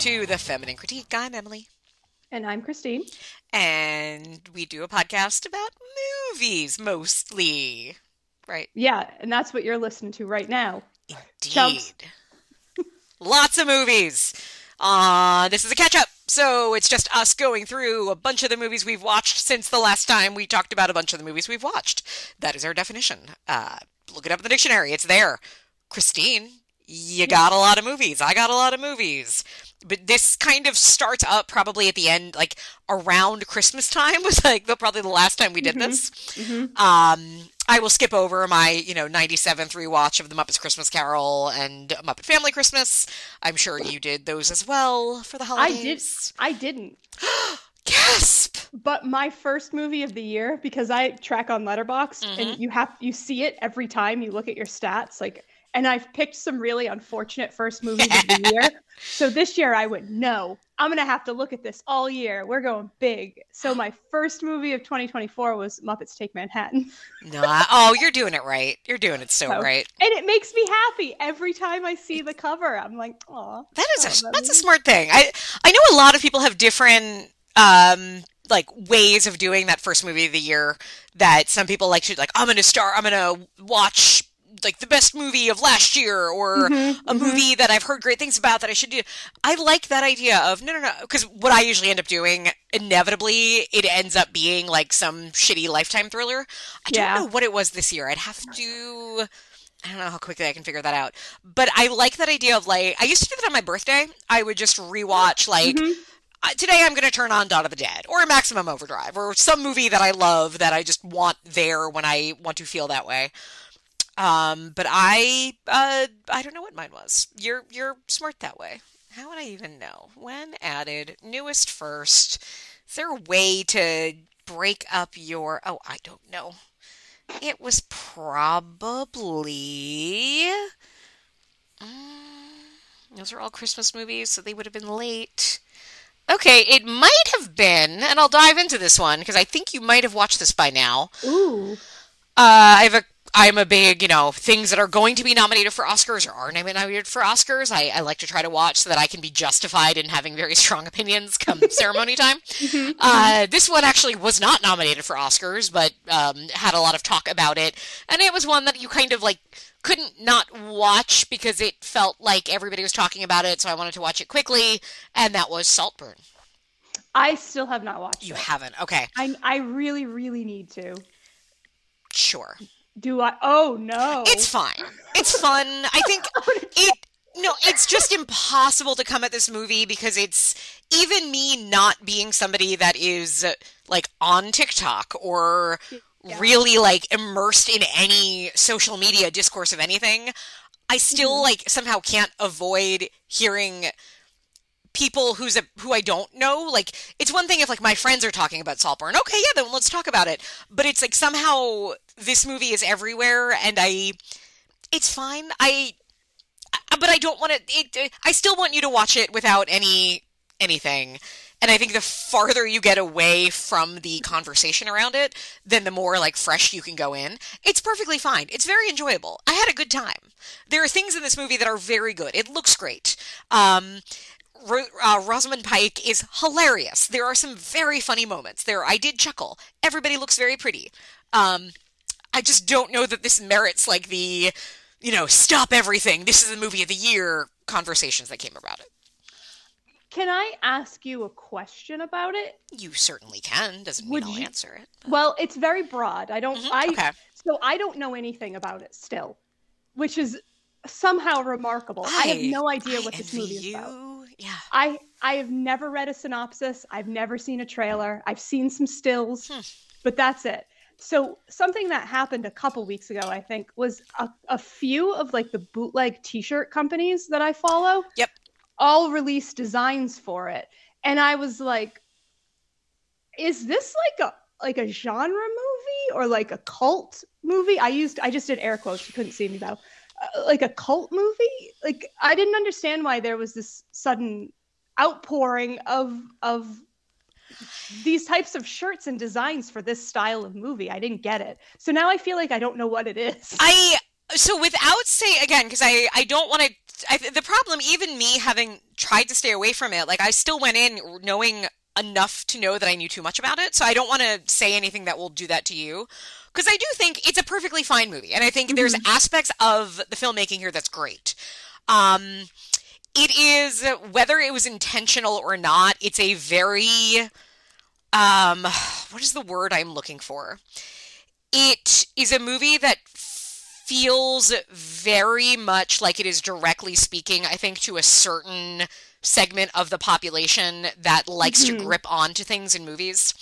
To the Feminine Critique. I'm Emily. And I'm Christine. And we do a podcast about movies mostly. Right. Yeah, and that's what you're listening to right now. Indeed. Lots of movies. Uh, this is a catch up. So it's just us going through a bunch of the movies we've watched since the last time we talked about a bunch of the movies we've watched. That is our definition. Uh, look it up in the dictionary. It's there. Christine, you got a lot of movies. I got a lot of movies. But this kind of starts up probably at the end, like around Christmas time was like the, probably the last time we did Mm-hmm. this. Mhm. Um, I will skip over my, you know, 97th rewatch of The Muppets Christmas Carol and Muppet Family Christmas. I'm sure you did those as well for the holidays. I did. I didn't. Gasp! But my first movie of the year, because I track on Letterboxd, Mhm. and you have you see it every time you look at your stats. Like, and I've picked some really unfortunate first movies of the year. So this year I went, no, I'm gonna have to look at this all year. We're going big. So my first movie of 2024 was Muppets Take Manhattan, No, oh, you're doing it right. You're doing it so So- right. and it makes me happy every time I see the cover. I'm like, oh, That is a Oh, that's a smart thing. I I know a lot of people have different um like ways of doing that first movie of the year that some people like to like I'm going to start I'm going to watch like the best movie of last year or Mhm, a mhm. movie that I've heard great things about that I should do. I like that idea of no no no because what I usually end up doing inevitably it ends up being like some shitty lifetime thriller. I Yeah. don't know what it was this year. I'd have to I don't know how quickly I can figure that out. But I like that idea of like I used to do that on my birthday. I would just rewatch like Mhm. uh, today I'm going to turn on Dawn of the Dead or Maximum Overdrive or some movie that I love that I just want there when I want to feel that way. Um, but I uh, I don't know what mine was. You're you're smart that way. How would I even know? When added, newest first. Is there a way to break up your? Oh, I don't know. It was probably. Mm, those are all Christmas movies, so they would have been late. Okay, it might have been, and I'll dive into this one because I think you might have watched this by now. Ooh. Uh, I have a I'm a big, you know, things that are going to be nominated for Oscars or are nominated for Oscars. I, I like to try to watch so that I can be justified in having very strong opinions come ceremony time. Uh, this one actually was not nominated for Oscars, but um, had a lot of talk about it, and it was one that you kind of like couldn't not watch because it felt like everybody was talking about it, so I wanted to watch it quickly, and that was Saltburn. I still have not watched You it. haven't? Okay, I I really really need to. sure. Do I? Oh no! It's fine. It's fun. I think it no, it's just impossible to come at this movie because it's even me not being somebody that is like on TikTok or Yeah. really like immersed in any social media discourse of anything. I still Mhm. like somehow can't avoid hearing people who's a, who I don't know. Like it's one thing if like my friends are talking about Saltburn. Okay, yeah, then let's talk about it. But it's like somehow this movie is everywhere, and I, it's fine. I, but I don't want to. It, I still want you to watch it without any anything. And I think the farther you get away from the conversation around it, then the more like fresh you can go in. It's perfectly fine. It's very enjoyable. I had a good time. There are things in this movie that are very good. It looks great. Um, uh, Rosamund Pike is hilarious. There are some very funny moments. There, I did chuckle. Everybody looks very pretty. Um, I just don't know that this merits like the, you know, stop everything. This is the movie of the year conversations that came about it. Can I ask you a question about it? You certainly can. Doesn't mean I'll you- answer it. but- Well, it's very broad. I don't. Mhm, I okay. so I don't know anything about it still, which is somehow remarkable. I, have no idea what this movie is about. Yeah. I I have never read a synopsis. I've never seen a trailer. I've seen some stills, Hmm. but that's it. So something that happened a couple weeks ago, I think, was a, a few of like the bootleg T-shirt companies that I follow. Yep. All released designs for it, and I was like, "Is this like a like a genre movie or like a cult movie?" I used I just did air quotes. You couldn't see me though. Uh, like a cult movie? Like I didn't understand why there was this sudden outpouring of of these types of shirts and designs for this style of movie. I didn't get it. So now I feel like I don't know what it is. I so without say again because I I don't want to I, the problem, even me having tried to stay away from it, like I still went in knowing enough to know that I knew too much about it. So I don't want to say anything that will do that to you. Because I do think it's a perfectly fine movie. And I think mm-hmm. there's aspects of the filmmaking here that's great. Um, it is, whether it was intentional or not, it's a very, um, what is the word I'm looking for? It is a movie that feels very much like it is directly speaking, I think, to a certain segment of the population that likes mm-hmm. to grip onto things in movies.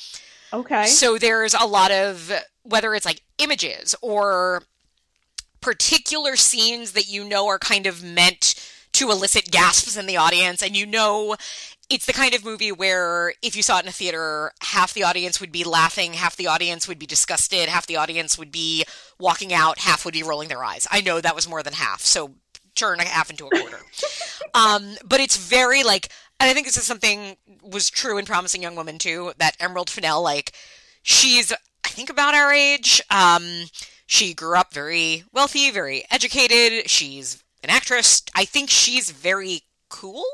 Okay. So there's a lot of whether it's like images or particular scenes that you know are kind of meant to elicit gasps in the audience and you know it's the kind of movie where if you saw it in a theater, half the audience would be laughing, half the audience would be disgusted, half the audience would be walking out, half would be rolling their eyes. I know that was more than half, so turn a half into a quarter. um, but it's very like, and I think this is something was true in Promising Young Woman too. That Emerald Fennell, like, she's I think about our age. Um, she grew up very wealthy, very educated. She's an actress. I think she's very cool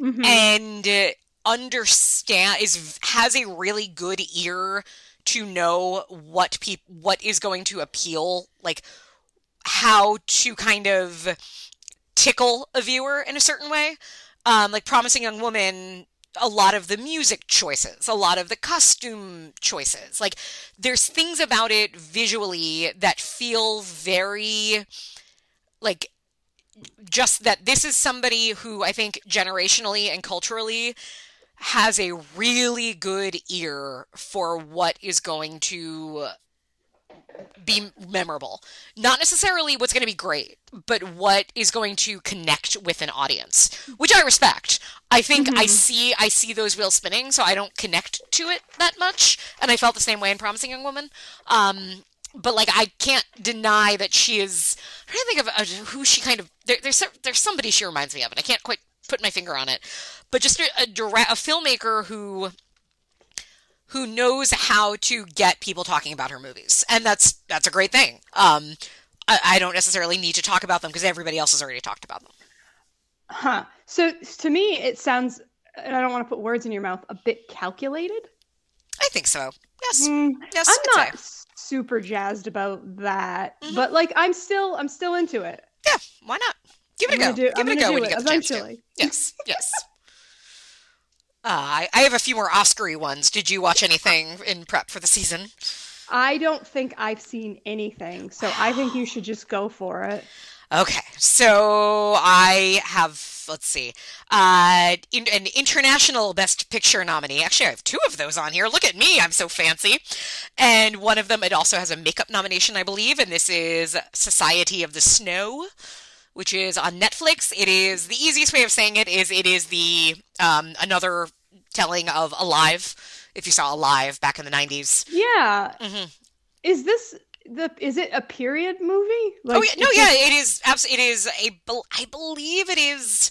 mm-hmm. and uh, understand is has a really good ear to know what people what is going to appeal like how to kind of tickle a viewer in a certain way um, like promising young woman a lot of the music choices, a lot of the costume choices. Like there's things about it visually that feel very like just that this is somebody who I think generationally and culturally has a really good ear for what is going to be memorable. Not necessarily what's going to be great, but what is going to connect with an audience, which I respect. I think mm-hmm. I see I see those wheels spinning, so I don't connect to it that much, and I felt the same way in Promising Young Woman. Um, but like I can't deny that she is. I'm trying to think of uh, who she kind of. There, there's there's somebody she reminds me of, and I can't quite put my finger on it. But just a, a, a filmmaker who who knows how to get people talking about her movies, and that's that's a great thing. Um, I, I don't necessarily need to talk about them because everybody else has already talked about them. Huh. So to me, it sounds, and I don't want to put words in your mouth, a bit calculated. I think so. Yes. Mm, yes. I'm not say. Super jazzed about that, mm-hmm. but like I'm still, I'm still into it. Yeah. Why not? Give it I'm a go. Do, Give I'm it a go when you get the eventually. chance to. Yes. Yes. Uh, I, I have a few more Oscary ones. Did you watch anything in prep for the season? I don't think I've seen anything, so I think you should just go for it. Okay, so I have let's see, uh, in, an international Best Picture nominee. Actually, I have two of those on here. Look at me, I'm so fancy. And one of them, it also has a makeup nomination, I believe, and this is Society of the Snow which is on Netflix. It is the easiest way of saying it is it is the um, another telling of Alive. If you saw Alive back in the nineties, yeah. Mm-hmm. Is this the is it a period movie? Oh, like, oh yeah, no, yeah, it is. Absolutely, it is a. I believe it is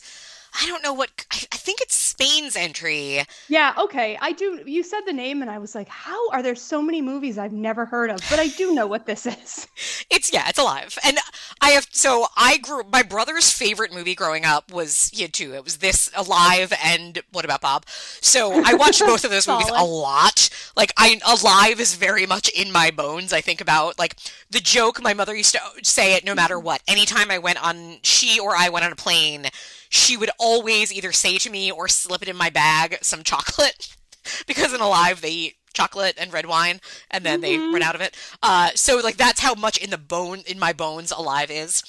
I don't know what I, I, think it's Spain's entry. Yeah, okay. I do you said the name and I was like, how are there so many movies I've never heard of? But I do know what this is. It's yeah, it's alive. And I have so I grew my brother's favorite movie growing up was he had two. It was this Alive and What About Bob? So I watched both of those movies a lot. Like I Alive is very much in my bones. I think about like the joke my mother used to say it no matter what. Anytime I went on she or I went on a plane she would always either say to me or slip it in my bag some chocolate because in Alive they eat chocolate and red wine and then mm-hmm. they run out of it. Uh, so like that's how much in the bone in my bones Alive is.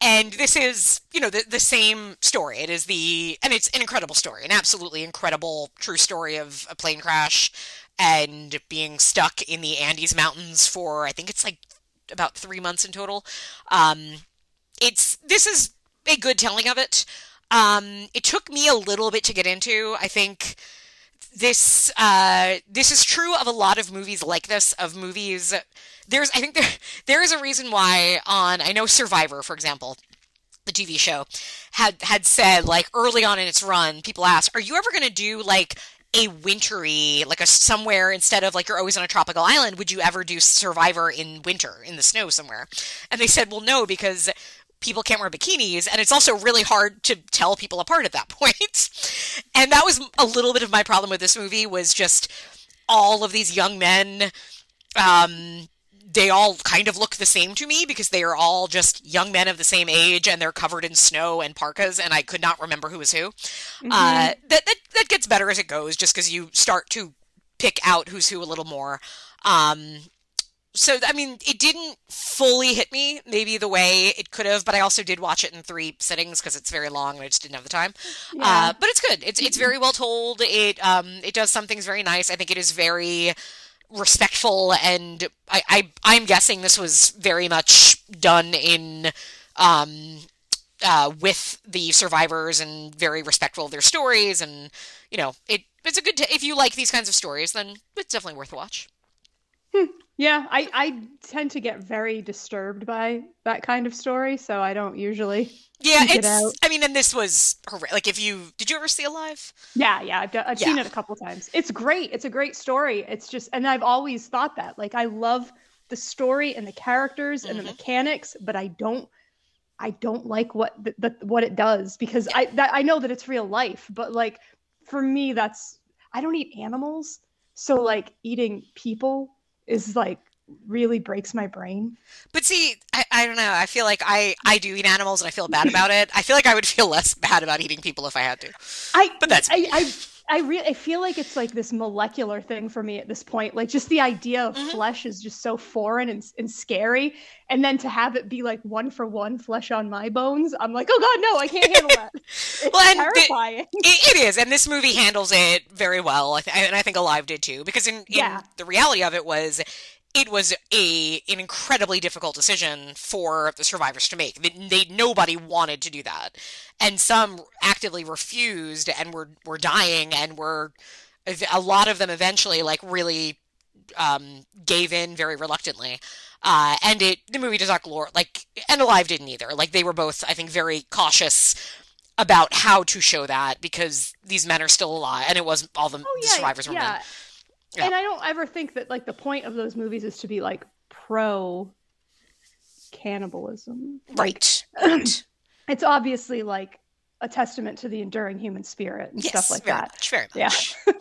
And this is, you know, the, the same story. It is the, and it's an incredible story, an absolutely incredible true story of a plane crash and being stuck in the Andes Mountains for, I think it's like about three months in total. Um, it's, this is a good telling of it. Um, it took me a little bit to get into. I think this uh, this is true of a lot of movies like this. Of movies, there's I think there there is a reason why on I know Survivor, for example, the TV show had had said like early on in its run, people asked, "Are you ever going to do like?" a wintry like a somewhere instead of like you're always on a tropical island would you ever do survivor in winter in the snow somewhere and they said well no because people can't wear bikinis and it's also really hard to tell people apart at that point. and that was a little bit of my problem with this movie was just all of these young men um, they all kind of look the same to me because they are all just young men of the same age and they're covered in snow and parkas and I could not remember who was who. Mm-hmm. Uh, that, that that gets better as it goes just because you start to pick out who's who a little more. Um, so I mean, it didn't fully hit me maybe the way it could have, but I also did watch it in three sittings because it's very long and I just didn't have the time. Yeah. Uh, but it's good. It's it's very well told. It um it does some things very nice. I think it is very respectful and I, I I'm guessing this was very much done in um uh, with the survivors and very respectful of their stories and you know it it's a good t- if you like these kinds of stories then it's definitely worth a watch hmm. Yeah I, I tend to get very disturbed by that kind of story so i don't usually yeah, it's. It I mean, and this was horrific. like if you did you ever see Alive? Yeah, yeah, I've, I've yeah. seen it a couple times. It's great. It's a great story. It's just, and I've always thought that. Like, I love the story and the characters and mm-hmm. the mechanics, but I don't, I don't like what the, the what it does because yeah. I that I know that it's real life, but like for me, that's I don't eat animals, so like eating people is like really breaks my brain. But see, I, I don't know. I feel like I, I do eat animals and I feel bad about it. I feel like I would feel less bad about eating people if I had to. I but that's I I, I really I feel like it's like this molecular thing for me at this point. Like just the idea of mm-hmm. flesh is just so foreign and, and scary. And then to have it be like one for one flesh on my bones, I'm like, oh god, no, I can't handle that. It's well, terrifying. it, it is, and this movie handles it very well. I th- and I think Alive did too, because in, in yeah. the reality of it was it was a an incredibly difficult decision for the survivors to make. They, they, nobody wanted to do that, and some actively refused and were were dying and were a lot of them eventually like really um, gave in very reluctantly. Uh, and it the movie does not glor like and Alive didn't either. Like they were both I think very cautious about how to show that because these men are still alive and it was all the, oh, yeah, the survivors were yeah. men. Yeah. And I don't ever think that like the point of those movies is to be like pro cannibalism. Right. right. it's obviously like a testament to the enduring human spirit and yes, stuff like that. Much, very much. Yeah.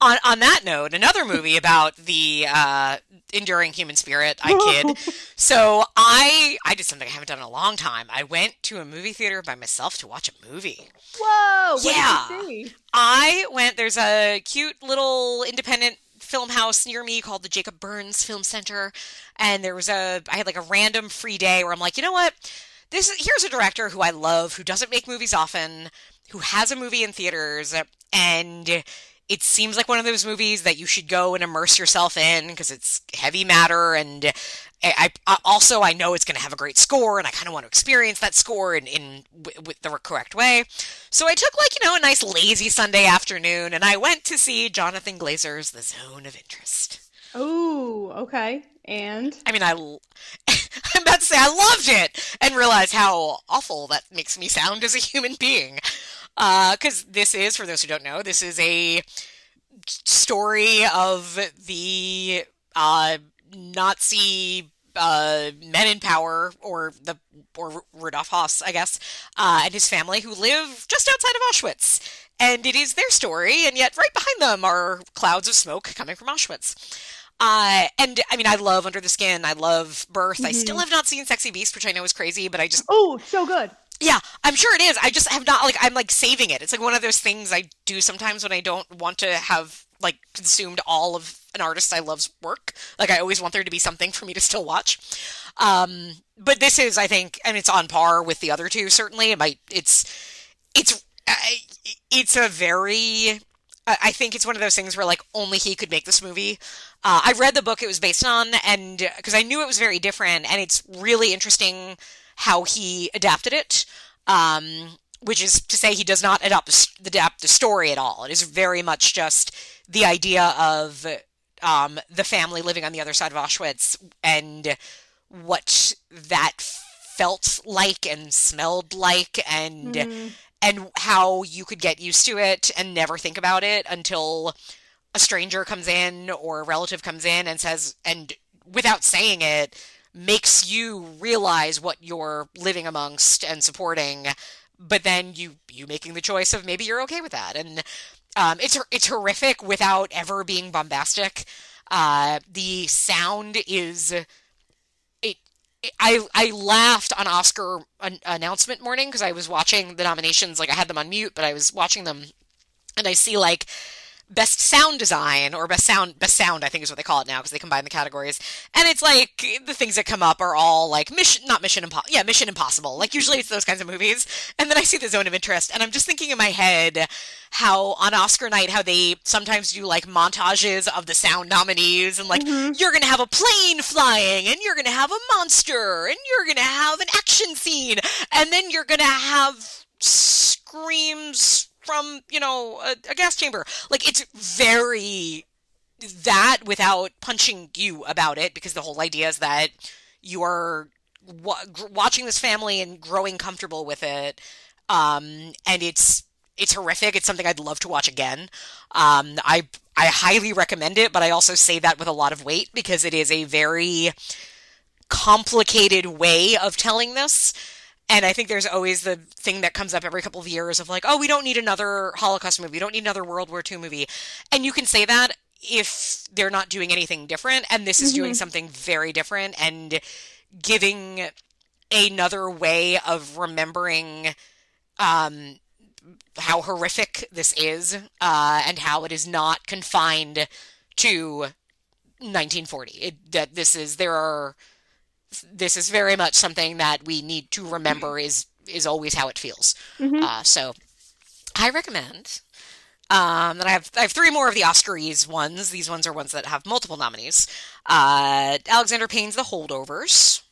on on that note, another movie about the uh, enduring human spirit. I kid. so I I did something I haven't done in a long time. I went to a movie theater by myself to watch a movie. Whoa! yeah. I went. There's a cute little independent film house near me called the Jacob Burns Film Center, and there was a I had like a random free day where I'm like, you know what, this is here's a director who I love who doesn't make movies often, who has a movie in theaters, and it seems like one of those movies that you should go and immerse yourself in because it's heavy matter and I, I, also I know it's going to have a great score and I kind of want to experience that score in, in with the correct way. So I took like, you know, a nice lazy Sunday afternoon and I went to see Jonathan Glazer's The Zone of Interest. Oh, okay. And I mean, I I'm about to say I loved it and realize how awful that makes me sound as a human being because uh, this is, for those who don't know, this is a story of the uh, Nazi uh, men in power, or the or Rudolf Höss, I guess, uh, and his family who live just outside of Auschwitz. And it is their story, and yet right behind them are clouds of smoke coming from Auschwitz. Uh, and I mean, I love Under the Skin. I love Birth. Mm-hmm. I still have not seen Sexy Beast, which I know is crazy, but I just oh, so good. Yeah, I'm sure it is. I just have not like I'm like saving it. It's like one of those things I do sometimes when I don't want to have like consumed all of an artist I love's work. Like I always want there to be something for me to still watch. Um, but this is, I think, and it's on par with the other two. Certainly, it might. It's it's it's a very. I think it's one of those things where like only he could make this movie. Uh, I read the book it was based on, and because I knew it was very different, and it's really interesting how he adapted it. Um, which is to say, he does not adapt the, adapt the story at all. It is very much just the idea of um, the family living on the other side of Auschwitz and what that felt like and smelled like, and mm. and how you could get used to it and never think about it until a stranger comes in or a relative comes in and says and without saying it makes you realize what you're living amongst and supporting but then you you making the choice of maybe you're okay with that. And um, it's it's horrific without ever being bombastic. Uh, the sound is it, it I I laughed on Oscar an- announcement morning because I was watching the nominations like I had them on mute but I was watching them and I see like best sound design or best sound best sound I think is what they call it now because they combine the categories. And it's like the things that come up are all like mission not mission impossible yeah mission impossible. Like usually it's those kinds of movies. And then I see the zone of interest and I'm just thinking in my head how on Oscar night how they sometimes do like montages of the sound nominees and like mm-hmm. you're gonna have a plane flying and you're gonna have a monster and you're gonna have an action scene and then you're gonna have screams from you know a, a gas chamber. Like it's very that without punching you about it because the whole idea is that you are watching this family and growing comfortable with it. Um, and it's it's horrific. It's something i'd love to watch again. Um, i i highly recommend it but i also say that with a lot of weight because it is a very complicated way of telling this and I think there's always the thing that comes up every couple of years of like, oh, we don't need another Holocaust movie. We don't need another World War II movie. And you can say that if they're not doing anything different. And this is mm-hmm. doing something very different and giving another way of remembering um, how horrific this is uh, and how it is not confined to 1940. It, that this is, there are this is very much something that we need to remember is is always how it feels. Mm-hmm. Uh, so I recommend. Um, and I have I have three more of the Oscaries ones. These ones are ones that have multiple nominees. Uh, Alexander Payne's The Holdovers.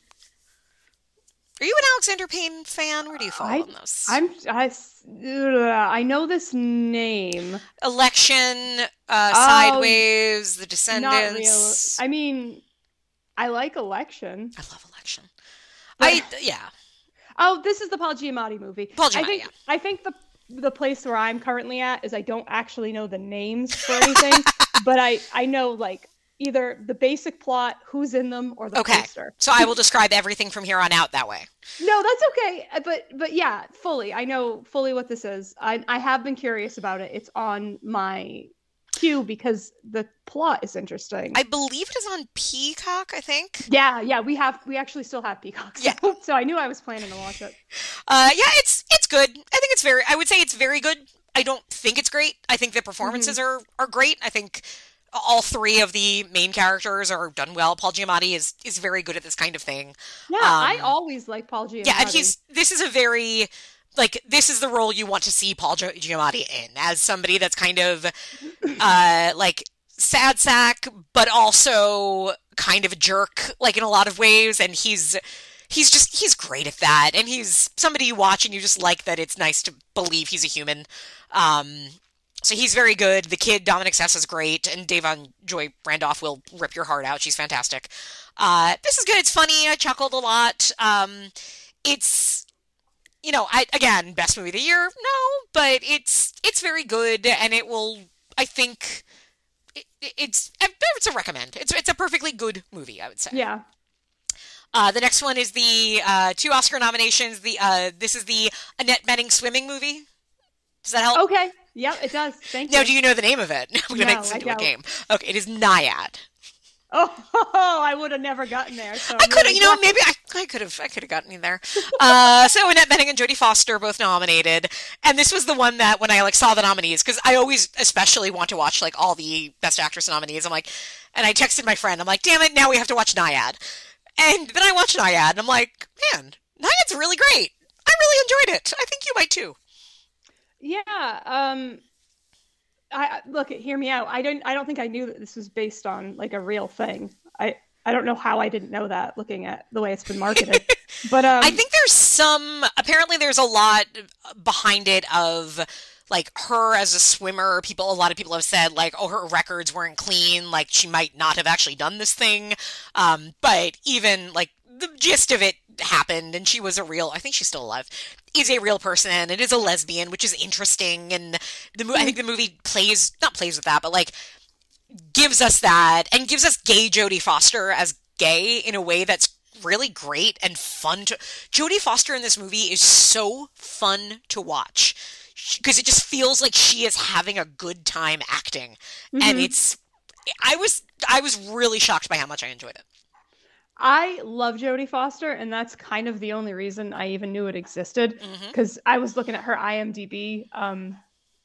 Are you an Alexander Payne fan? Where do you fall I, on this? I'm I, I know this name. Election, uh, oh, Sideways, The Descendants. I mean, I like Election. I love Election. But, I yeah. Oh, this is the Paul Giamatti movie. Paul Giamatti. I think yeah. I think the the place where I'm currently at is I don't actually know the names for anything, but I I know like either the basic plot, who's in them, or the okay. poster. So I will describe everything from here on out that way. No, that's okay. Uh, but but yeah, fully. I know fully what this is. I I have been curious about it. It's on my queue because the plot is interesting. I believe it is on Peacock, I think. Yeah, yeah, we have we actually still have Peacock. So, yeah. so I knew I was planning to watch it. Uh yeah, it's it's good. I think it's very I would say it's very good. I don't think it's great. I think the performances mm-hmm. are are great. I think all three of the main characters are done well. Paul Giamatti is is very good at this kind of thing. Yeah, um, I always like Paul Giamatti. Yeah, and he's this is a very like this is the role you want to see Paul Giamatti in as somebody that's kind of uh like sad sack but also kind of a jerk like in a lot of ways. And he's he's just he's great at that. And he's somebody you watch and you just like that it's nice to believe he's a human. Um so he's very good. The kid dominic sessa is great. And Da'Vine Joy Randolph will rip your heart out. She's fantastic. Uh this is good. It's funny. I chuckled a lot. Um it's you know, I again, best movie of the year, no, but it's it's very good, and it will, I think, it, it's it's a recommend. It's it's a perfectly good movie, I would say. Yeah. Uh, the next one is the uh, two Oscar nominations. The uh, this is the Annette Bening swimming movie. Does that help? Okay. Yep, it does. Thank now, you. Now, do you know the name of it? We're gonna no, make this into a game. Okay, it is Nyad. Oh, I would have never gotten there. So I could have, you know, maybe I, I could have, I could have gotten you there. Uh, so Annette Bening and Jodie Foster both nominated, and this was the one that when I like saw the nominees, because I always especially want to watch like all the Best Actress nominees. I'm like, and I texted my friend, I'm like, damn it, now we have to watch Nyad, and then I watched Nyad, and I'm like, man, Nyad's really great. I really enjoyed it. I think you might too. Yeah. Um, I look, hear me out. I don't. I don't think I knew that this was based on like a real thing. I I don't know how I didn't know that looking at the way it's been marketed. but um, I think there's some. Apparently, there's a lot behind it of like her as a swimmer. People, a lot of people have said like, oh, her records weren't clean. Like she might not have actually done this thing. Um, but even like the gist of it happened and she was a real i think she's still alive is a real person and is a lesbian which is interesting and the i think the movie plays not plays with that but like gives us that and gives us gay jodie foster as gay in a way that's really great and fun to. Jodie Foster in this movie is so fun to watch because it just feels like she is having a good time acting, and Mhm. it's. I was I was really shocked by how much I enjoyed it. I love Jodie Foster, and that's kind of the only reason I even knew it existed. Because I was looking at her IMDb um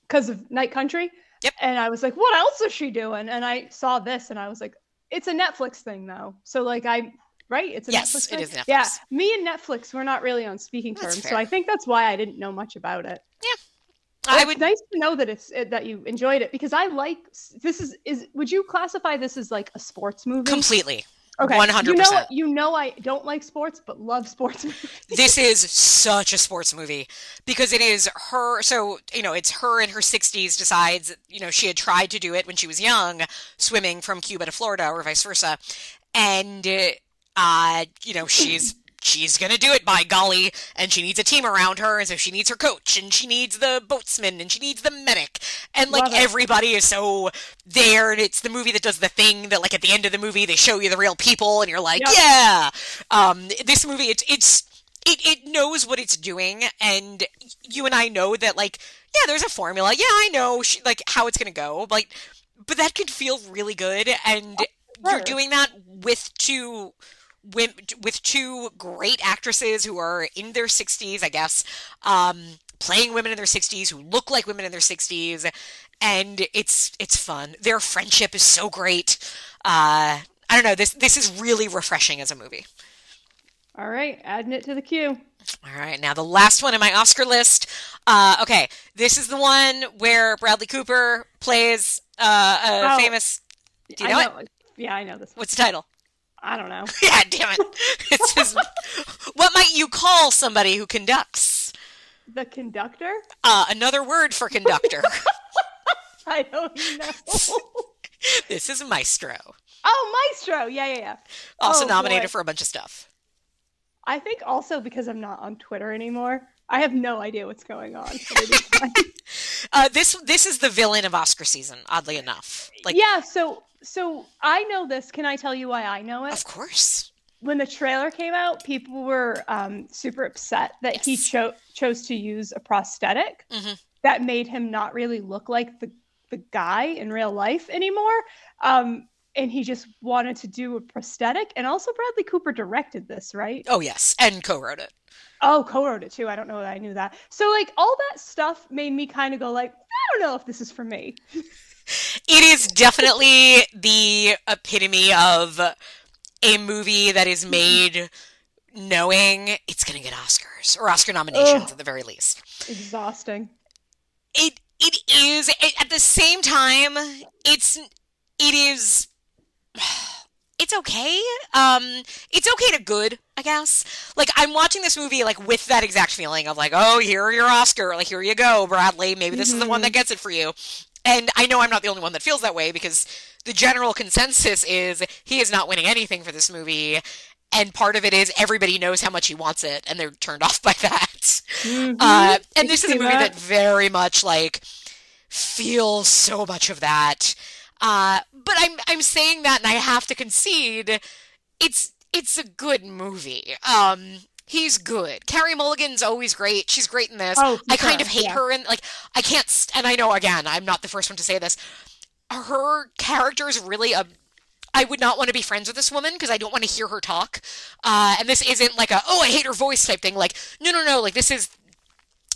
because of Night Country. Yep. And I was like, what else is she doing? And I saw this and I was like, it's a Netflix thing though. So like I right? It's a Yes, Netflix it thing? is Netflix. Yeah. Me and Netflix, we're not really on speaking That's terms. So. I think that's why I didn't know much about it. Yeah. I It's would nice to know that it's it, that you enjoyed it because I like this is is would you classify this as like a sports movie? completely. Okay. 100%. You know, you know I don't like sports, but love sports movies. this is such a sports movie because it is her so you know it's her in her 60s decides you know she had tried to do it when she was young swimming from cuba to florida or vice versa and uh you know she's she's gonna do it by golly. And she needs a team around her and so she needs her coach and she needs the boatsman and she needs the medic. And like everybody is so there and it's the movie that does the thing that like at the end of the movie they show you the real people and you're like Yep. yeah. Um this movie it's it's it, it knows what it's doing and you and i know that like yeah there's a formula. Yeah i know sh- like how it's gonna go like but that could feel really good and you're doing that with two with two great actresses who are in their 60s i guess um playing women in their 60s who look like women in their 60s and it's it's fun their friendship is so great uh i don't know this this is really refreshing as a movie All right, adding it to the queue. all right, now the last one in my Oscar list. Uh, okay, this is the one where Bradley Cooper plays uh, a Oh. famous. Do you know, I it? Yeah, I know this. One. What's the title? I don't know. Yeah, damn it! It says, "What might you call somebody who conducts?" The conductor? Uh, another word for conductor. I don't know. this is Maestro, oh, Maestro. Yeah, yeah, yeah. also Oh, nominated boy. for a bunch of stuff. I think also because I'm not on Twitter anymore, I have no idea what's going on. but it is fine. Uh, this this is the villain of Oscar season. Oddly enough, like yeah, so so I know this. Can I tell you why I know it? of course. when the trailer came out, people were um, super upset that he Yes. cho- chose to use a prosthetic Mhm. that made him not really look like the the guy in real life anymore. Um, and he just wanted to do a prosthetic. And also, Bradley Cooper directed this, right? Oh yes, and co-wrote it. Oh, co-wrote it too. I don't know that I knew that. So, like, all that stuff made me kind of go, like, I don't know if this is for me. It is definitely the epitome of a movie that is mm-hmm. made knowing it's going to get Oscars or Oscar nominations Ugh. at the very least. Exhausting. It it is it, at the same time it's it is it's okay. Um it's okay to good, I guess. Like I'm watching this movie like with that exact feeling of like, "Oh, here are your Oscar. Like here you go, Bradley. Maybe this is the one that gets it for you." And I know I'm not the only one that feels that way because the general consensus is he is not winning anything for this movie. And part of it is everybody knows how much he wants it, and they're turned off by that. Mhm. Uh, and this is a movie that that. very much like feels so much of that. Uh, but I'm I'm saying that, and I have to concede, it's it's a good movie. Um, he's good. Carey Mulligan's always great. She's great in this. Oh, I kind of hate yeah. her, and like I can't. St- and I know again, I'm not the first one to say this. Her character is really a I would not want to be friends with this woman because I don't want to hear her talk. Uh, and this isn't like a oh I hate her voice type thing. Like no no no like this is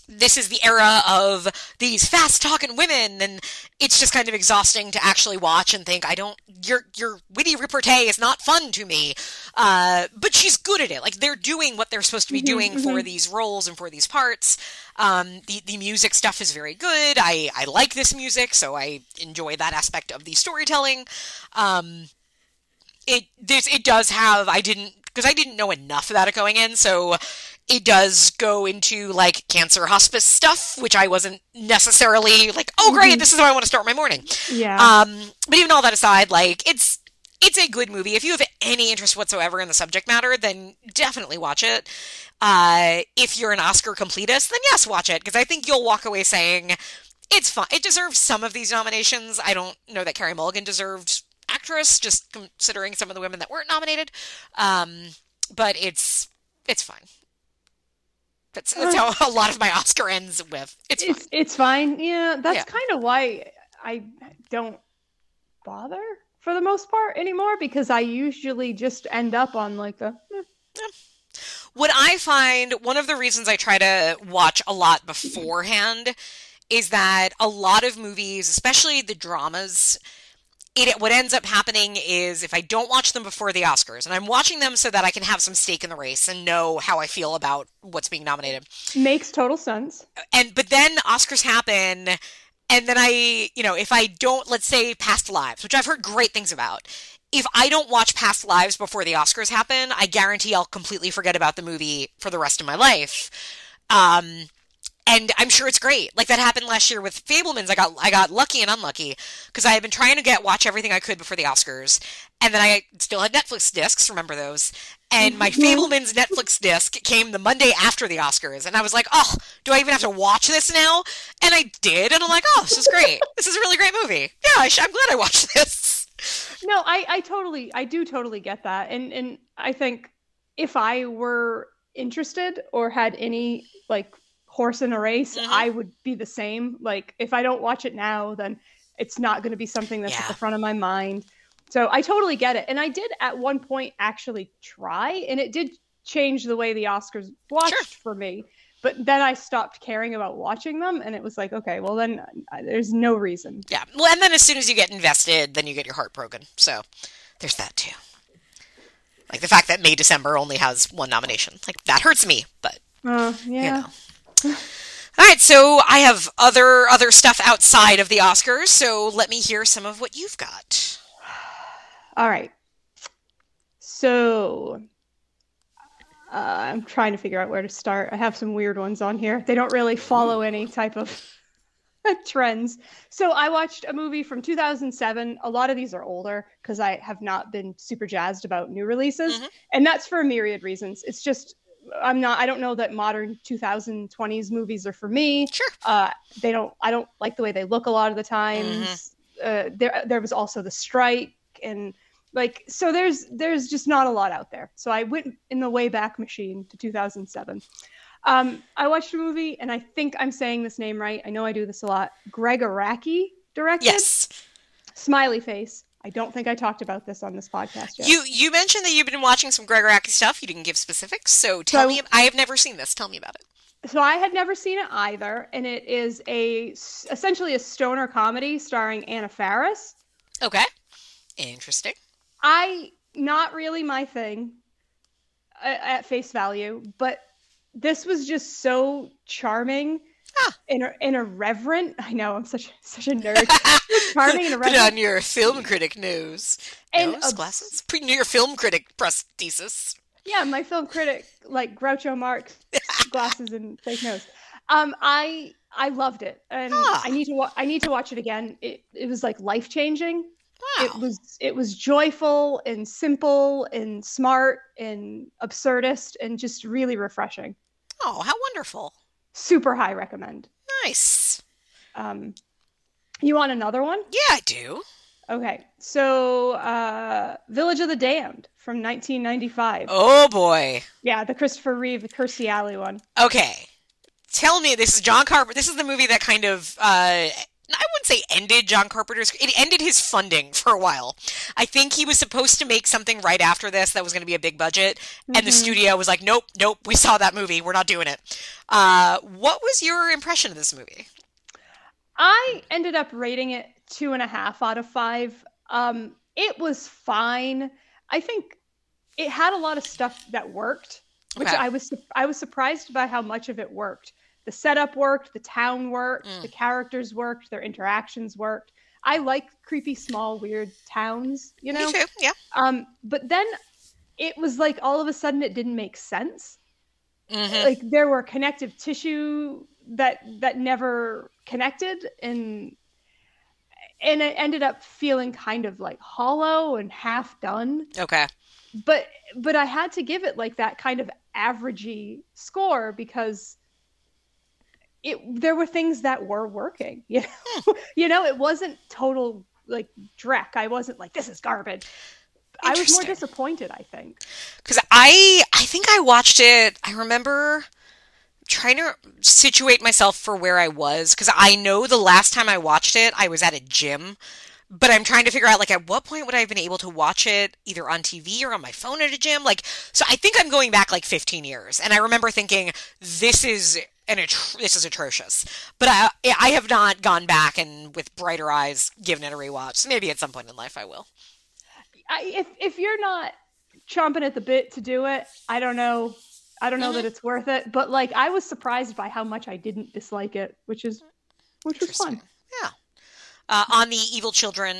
this is the era of these fast talking women and it's just kind of exhausting to actually watch and think I don't your your witty repartee is not fun to me. Uh, but she's good at it. Like they're doing what they're supposed to be Mhm, doing for mhm. these roles and for these parts. Um, the the music stuff is very good. I I like this music, so I enjoy that aspect of the storytelling. Um, it this it does have I didn't because I didn't know enough about it going in, so it does go into like cancer hospice stuff, which I wasn't necessarily like, oh great, Mhm. this is how I want to start my morning. Yeah. Um, but even all that aside, like it's it's a good movie. If you have any interest whatsoever in the subject matter, then definitely watch it. Uh, if you're an Oscar completist, then yes, watch it because I think you'll walk away saying it's fun. It deserves some of these nominations. I don't know that Carey Mulligan deserved actress, just considering some of the women that weren't nominated. Um, but it's it's fine. That's that's how a lot of my Oscar ends with. It's fine. It's it's fine. Yeah, that's Yeah. kind of why I don't bother for the most part anymore because I usually just end up on like the eh, What I find one of the reasons I try to watch a lot beforehand is that a lot of movies, especially the dramas, it what ends up happening is if I don't watch them before the Oscars, and I'm watching them so that I can have some stake in the race and know how I feel about what's being nominated. makes total sense. And but then Oscars happen and then I, you know, if I don't let's say Past Lives, which I've heard great things about, if I don't watch Past Lives before the Oscars happen, I guarantee I'll completely forget about the movie for the rest of my life. Um, and I'm sure it's great. Like that happened last year with Fabelmans. I got I got lucky and unlucky because I had been trying to get watch everything I could before the Oscars, and then I still had Netflix discs. Remember those? And my mm-hmm. Fabelmans Netflix disc came the Monday after the Oscars, and I was like, oh, do I even have to watch this now? And I did, and I'm like, oh, this is great. this is a really great movie. Yeah, I sh- I'm glad I watched this. No, I I totally I do totally get that. And and I think if I were interested or had any like horse in a race, Mhm. I would be the same. Like if I don't watch it now, then it's not going to be something that's at the front of my mind. So I totally get it. And I did at one point actually try and it did change the way the Oscars watched Sure. for me. But then I stopped caring about watching them and it was like, okay, well then uh, there's no reason. Yeah. Well, and then as soon as you get invested, then you get your heart broken. So there's that too. Like the fact that May December only has one nomination, like that hurts me. But Uh, yeah. you know. All right, so I have other other stuff outside of the Oscars. So let me hear some of what you've got. All right. So uh, I'm trying to figure out where to start. I have some weird ones on here. They don't really follow any type of trends. So I watched a movie from 2007. A lot of these are older because I have not been super jazzed about new releases, Mhm. and that's for a myriad reasons. It's just I'm not. I don't know that modern 2020s movies are for me. Sure. Uh, they don't. I don't like the way they look a lot of the times. Uh, there, there was also the strike, and like so. There's, there's just not a lot out there. So I went in the way back machine to 2007. Um, I watched a movie, and I think I'm saying this name right. I know I do this a lot. Gregg Araki directed. Yes. Smiley face. I don't think I talked about this on this podcast yet. You you mentioned that you've been watching some Gregg Araki stuff. You didn't give specifics, so tell So- me. I have never seen this. Tell me about it. so I had never seen it either, and it is a essentially a stoner comedy starring Anna Faris. Okay. Interesting. I not really my thing uh, at face value, but this was just so charming And, and irreverent. I know I'm such such a nerd. charming and Put on your film critic nose. And nose glasses. Put your film critic prosthesis. Yeah, my film critic like Groucho Marx glasses and fake nose. Um, I I loved it, and. I need to wa- I need to watch it again. It it was like life changing. Wow. It was it was joyful and simple and smart and absurdist and just really refreshing. oh, how wonderful. Super high recommend. Nice. Um, you want another one? Yeah, I do. Okay, so uh, Village of the Damned from 1995. Oh boy. Yeah, the Christopher Reeve, the Kirstie Alley one. Okay. Tell me, this is John Carpenter. This is the movie that kind of, uh, I wouldn't say ended John Carpenter's, it ended his funding for a while. I think he was supposed to make something right after this that was going to be a big budget, and the Mhm. studio was like, nope, nope, we saw that movie, we're not doing it. Uh, what was your impression of this movie? I ended up rating it two and a half out of five. Um, it was fine. I think it had a lot of stuff that worked, which Okay. I was I was surprised by how much of it worked. The setup worked, the town worked, Mm. the characters worked, their interactions worked. I like creepy, small, weird towns, you know. Me too, yeah. Um, but then it was like all of a sudden it didn't make sense hmm like there were connective tissue that that never connected and and it ended up feeling kind of like hollow and half done Okay. but but i had to give it like that kind of averagey score because it there were things that were working you know hmm. you know it wasn't total like dreck i wasn't like this is garbage I was more disappointed. I think. Because I, I think I watched it. I remember trying to situate myself for where I was because I know the last time I watched it, I was at a gym. But I'm trying to figure out, like, at what point would I have been able to watch it either on TV or on my phone at a gym? Like, so I think I'm going back like 15 years, and I remember thinking, this is an atro- this is atrocious. But I, I have not gone back and with brighter eyes given it a rewatch. Maybe at some point in life I will. I, if if you're not chomping at the bit to do it, I don't know. I don't know Mm-hmm. that it's worth it. But like, I was surprised by how much I didn't dislike it, which is which was fun. Yeah. Uh, on the Evil Children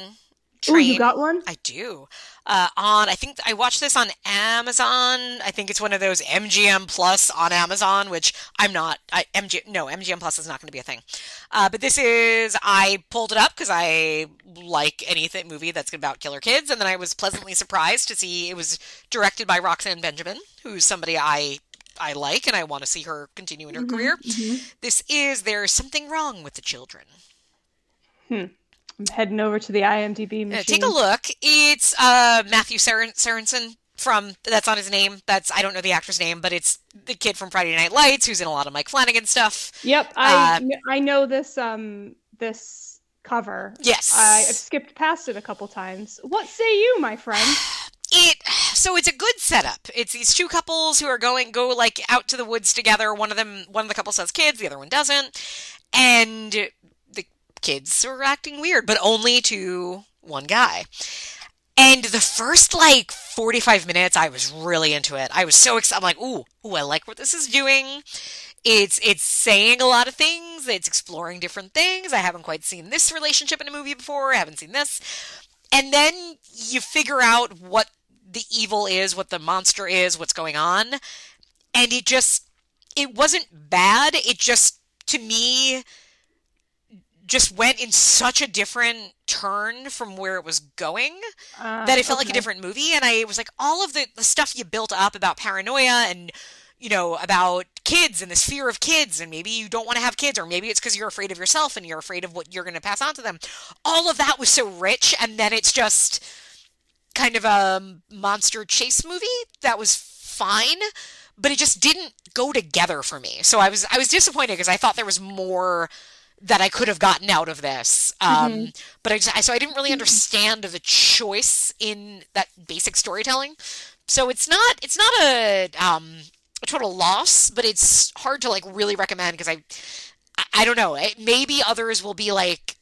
Oh, train. you got one? I do. Uh, on, I think I watched this on Amazon. I think it's one of those MGM Plus on Amazon, which I'm not. I MG no MGM Plus is not going to be a thing. Uh, but this is. I pulled it up because I like anything movie that's about killer kids, and then I was pleasantly surprised to see it was directed by Roxanne Benjamin, who's somebody I I like, and I want to see her continue in her career. This is There's Something Wrong with the Children. I'm heading over to the IMDb machine. Yeah, take a look. It's uh, Matthew Sorensen from that's not his name. That's I don't know the actor's name, but it's the kid from Friday Night Lights who's in a lot of Mike Flanagan stuff. Yep, I Uh, I know this um this cover. Yes. I've skipped past it a couple times. What say you, my friend? It so it's a good setup. It's these two couples who are going go like out to the woods together. One of them one of the couple has kids, the other one doesn't. And kids are acting weird, but only to one guy. And the first like 45 minutes I was really into it. I was so excited. I'm like, "Ooh, ooh, I like what this is doing." It's it's saying a lot of things. It's exploring different things. I haven't quite seen this relationship in a movie before. I haven't seen this. And then you figure out what the evil is, what the monster is, what's going on. And it just it wasn't bad. It just to me just went in such a different turn from where it was going Uh, that it felt like a different movie. And i was like all of the, the stuff you built up about paranoia and you know about kids and this fear of kids and maybe you don't want to have kids or maybe it's because you're afraid of yourself and you're afraid of what you're going to pass on to them. All of that was so rich and then it's just kind of a monster chase movie that was fine but it just didn't go together for me. So i was i was disappointed because i thought there was more that I could have gotten out of this. Um, But I, just, I so I didn't really understand the choice in that basic storytelling. So it's not it's not a um, a total loss, but it's hard to like really recommend because I, I don't know. It, maybe others will be like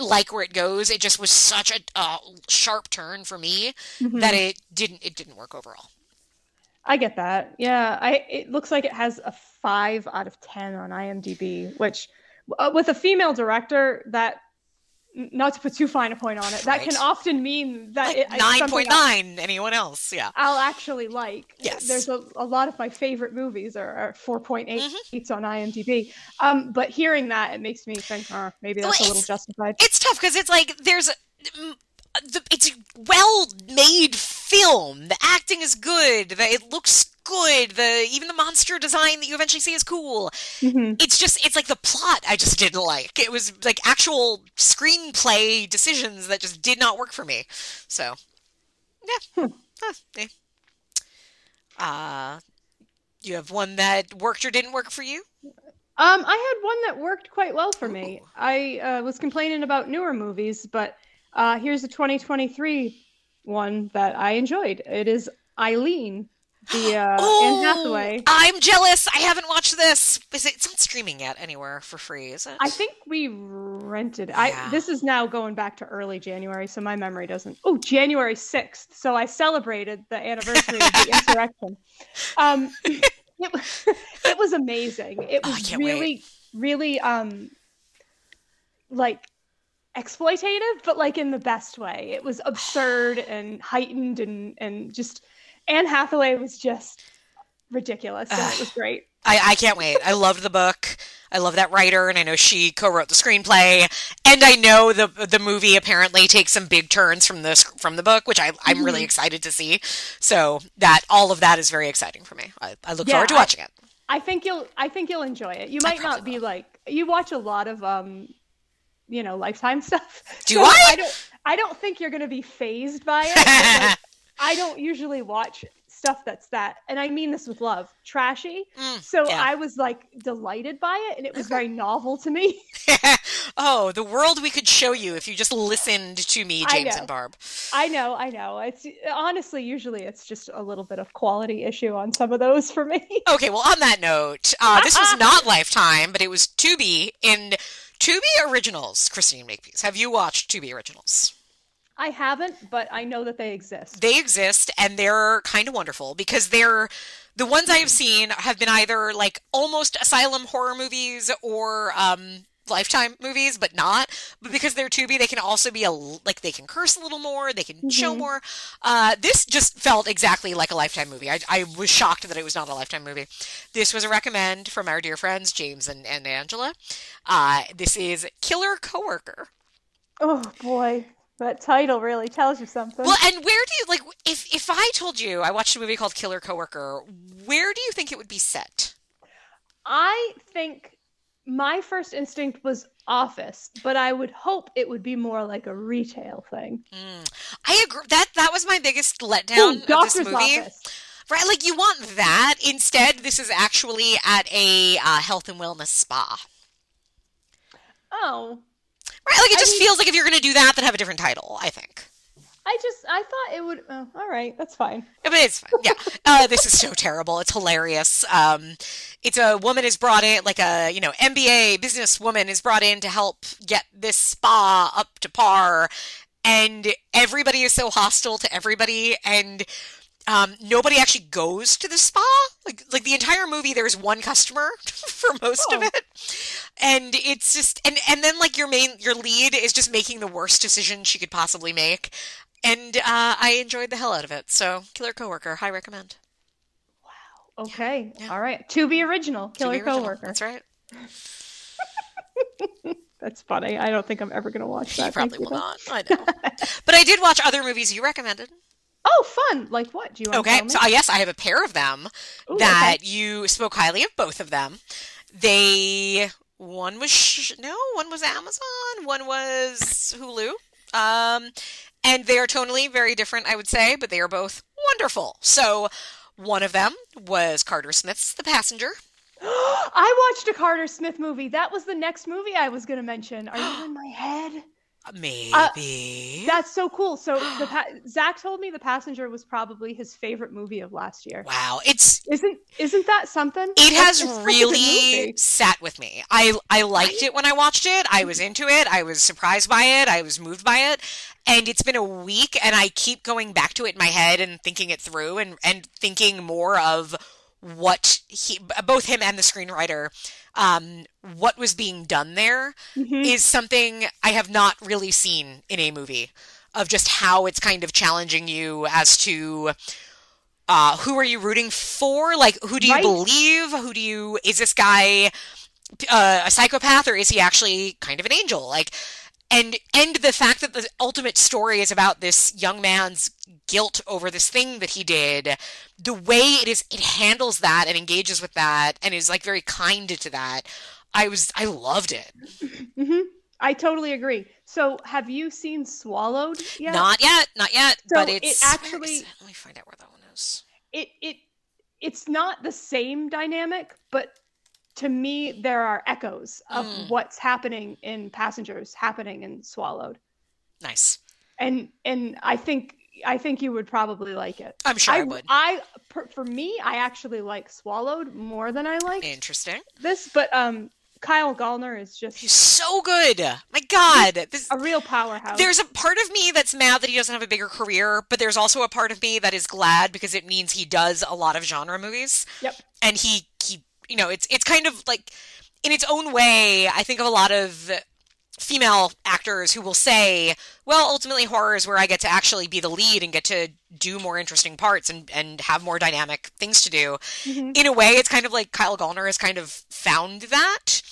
like where it goes. It just was such a uh, sharp turn for me Mm-hmm. that it didn't it didn't work overall. I get that. Yeah, I it looks like it has a five out of ten on IMDb, which uh, with a female director, that not to put too fine a point on it, that can often mean that it, Like it's nine point I'll- Anyone else? Yeah. I'll actually like. Yes. There's a, a lot of my favorite movies are, are 4.8 Mm-hmm. on IMDb. Um, but hearing that, it makes me think, oh, maybe Well, that's a little justified. it's tough because it's like there's a, mm, the, it's well made film. The acting is good. The, it looks good. The even the monster design that you eventually see is cool. Mhm. It's just it's like the plot I just didn't like. It was like actual screenplay decisions that just did not work for me. So yeah. Huh, eh. Uh you have one that worked or didn't work for you? Um, I had one that worked quite well for me. I uh, was complaining about newer movies, but uh, here's a 2023 one that I enjoyed. It is Eileen, the uh, Anne Hathaway. I'm jealous. I haven't watched this. Is it, it's not streaming yet anywhere for free, is it? I think we rented. Yeah. I this is now going back to early January, so my memory doesn't. Oh, January 6th. So I celebrated the anniversary of the insurrection. Um, it, was- it was amazing. It Oh, was wait. really, really um, like exploitative, but like in the best way. It was absurd and heightened, and and just Anne Hathaway was just ridiculous, and it was great. I, I can't wait. I loved the book. I love that writer, and I know she co-wrote the screenplay. And I know the the movie apparently takes some big turns from the from the book, which I, I'm Mm-hmm. really excited to see. So that all of that is very exciting for me. I, I look Yeah, forward to I- watching it. I think you'll I think you'll enjoy it. You might not be like you watch a lot of um you know lifetime stuff. Do So I? I don't I don't think you're gonna be fazed by it. like, I don't usually watch stuff that's that, and I mean this with love, trashy. Mm, So yeah. I was like delighted by it, and it was very novel to me. oh, the world we could show you if you just listened to me, James and Barb. I know, I know. It's honestly usually it's just a little bit of quality issue on some of those for me. Okay, well, on that note, uh, this was not Lifetime, but it was Tubi in Tubi Originals. Christine Makepeace, have you watched Tubi Originals? I haven't, but I know that they exist. They exist, and they're kind of wonderful because they're the ones I have seen have been either like almost asylum horror movies or um, Lifetime movies, but not. But because they're Tubi, they can also be a like they can curse a little more, they can show Mhm. more. Uh, this just felt exactly like a Lifetime movie. I, I was shocked that it was not a Lifetime movie. This was a recommend from our dear friends James and, and Angela. Uh, this is Killer Coworker. Oh boy, that title really tells you something. Well, and where do you like if if I told you I watched a movie called Killer Coworker, where do you think it would be set? I think my first instinct was office, but I would hope it would be more like a retail thing. Mm. I agree. That that was my biggest Ooh, letdown of this movie. office. Right, like you want that. Instead, this is actually at a uh, health and wellness spa. Oh, Right, like it I just mean- feels like if you're going to do that, then have a different title. I think. I just I thought it would. Oh, all right, that's fine. But it's fine. Yeah. Uh, this is so terrible. It's hilarious. Um, it's a woman is brought in, like a you know MBA business woman is brought in to help get this spa up to par, and everybody is so hostile to everybody, and um, nobody actually goes to the spa. Like like the entire movie, there's one customer for most of Oh. it, and it's just and and then like your main your lead is just making the worst decision she could possibly make. And uh, I enjoyed the hell out of it. So, Killer Coworker, high recommend. Wow. Okay, Yeah. all right. To be original, killer be original. coworker. That's right. That's funny. I don't think I'm ever gonna watch that. You probably will not. I know. but I did watch other movies you recommended. Oh, fun! Like what? Do you want to Okay, so uh, yes, I have a pair of them Ooh, that okay. you spoke highly of both of them. They one was sh- no, one was Amazon, one was Hulu. Um, and they are tonally very different, I would say, but they are both wonderful. So one of them was Carter Smith's The Passenger. I watched a Carter Smith movie. That was the next movie I was gonna mention. Are you in my head? Uh, Maybe. That's so cool. So the pa- Zach told me the passenger was probably his favorite movie of last year. wow, it's Isn't isn't that something? It has it's really sat with me. I I liked it when I watched it. I was into it. I was surprised by it. I was moved by it. And it's been a week and I keep going back to it in my head and thinking it through and and thinking more of what he both him and the screenwriter um what was being done there Mhm. is something I have not really seen in a movie of just how it's kind of challenging you as to uh, who are you rooting for? Like, who do you Right. believe? Who do you, is this guy uh, a psychopath or is he actually kind of an angel? Like, and, and the fact that the ultimate story is about this young man's guilt over this thing that he did, the way it is, it handles that and engages with that and is like very kind to that. I was, I loved it. Mhm. I totally agree. So, have you seen Swallowed yet? Not yet, not yet, So but it it's actually- it? Let me find out where that one is. it it it's not the same dynamic, but to me there are echoes of Mm. what's happening in Passengers happening in Swallowed. Nice. And and I think I think you would probably like it. I'm sure I, I, would. I per, for me, I actually like Swallowed more than I like Interesting. this, but um, Kyle Gallner is just He's so good. My God, this, a real powerhouse. there's a part of me that's mad that he doesn't have a bigger career, but there's also a part of me that is glad because it means he does a lot of genre movies. Yep. And he, he, you know, it's it's kind of like, in its own way, I think of a lot of female actors who will say, well, ultimately horror is where I get to actually be the lead and get to do more interesting parts and, and have more dynamic things to do. Mhm. in a way, it's kind of like Kyle Gallner has kind of found that,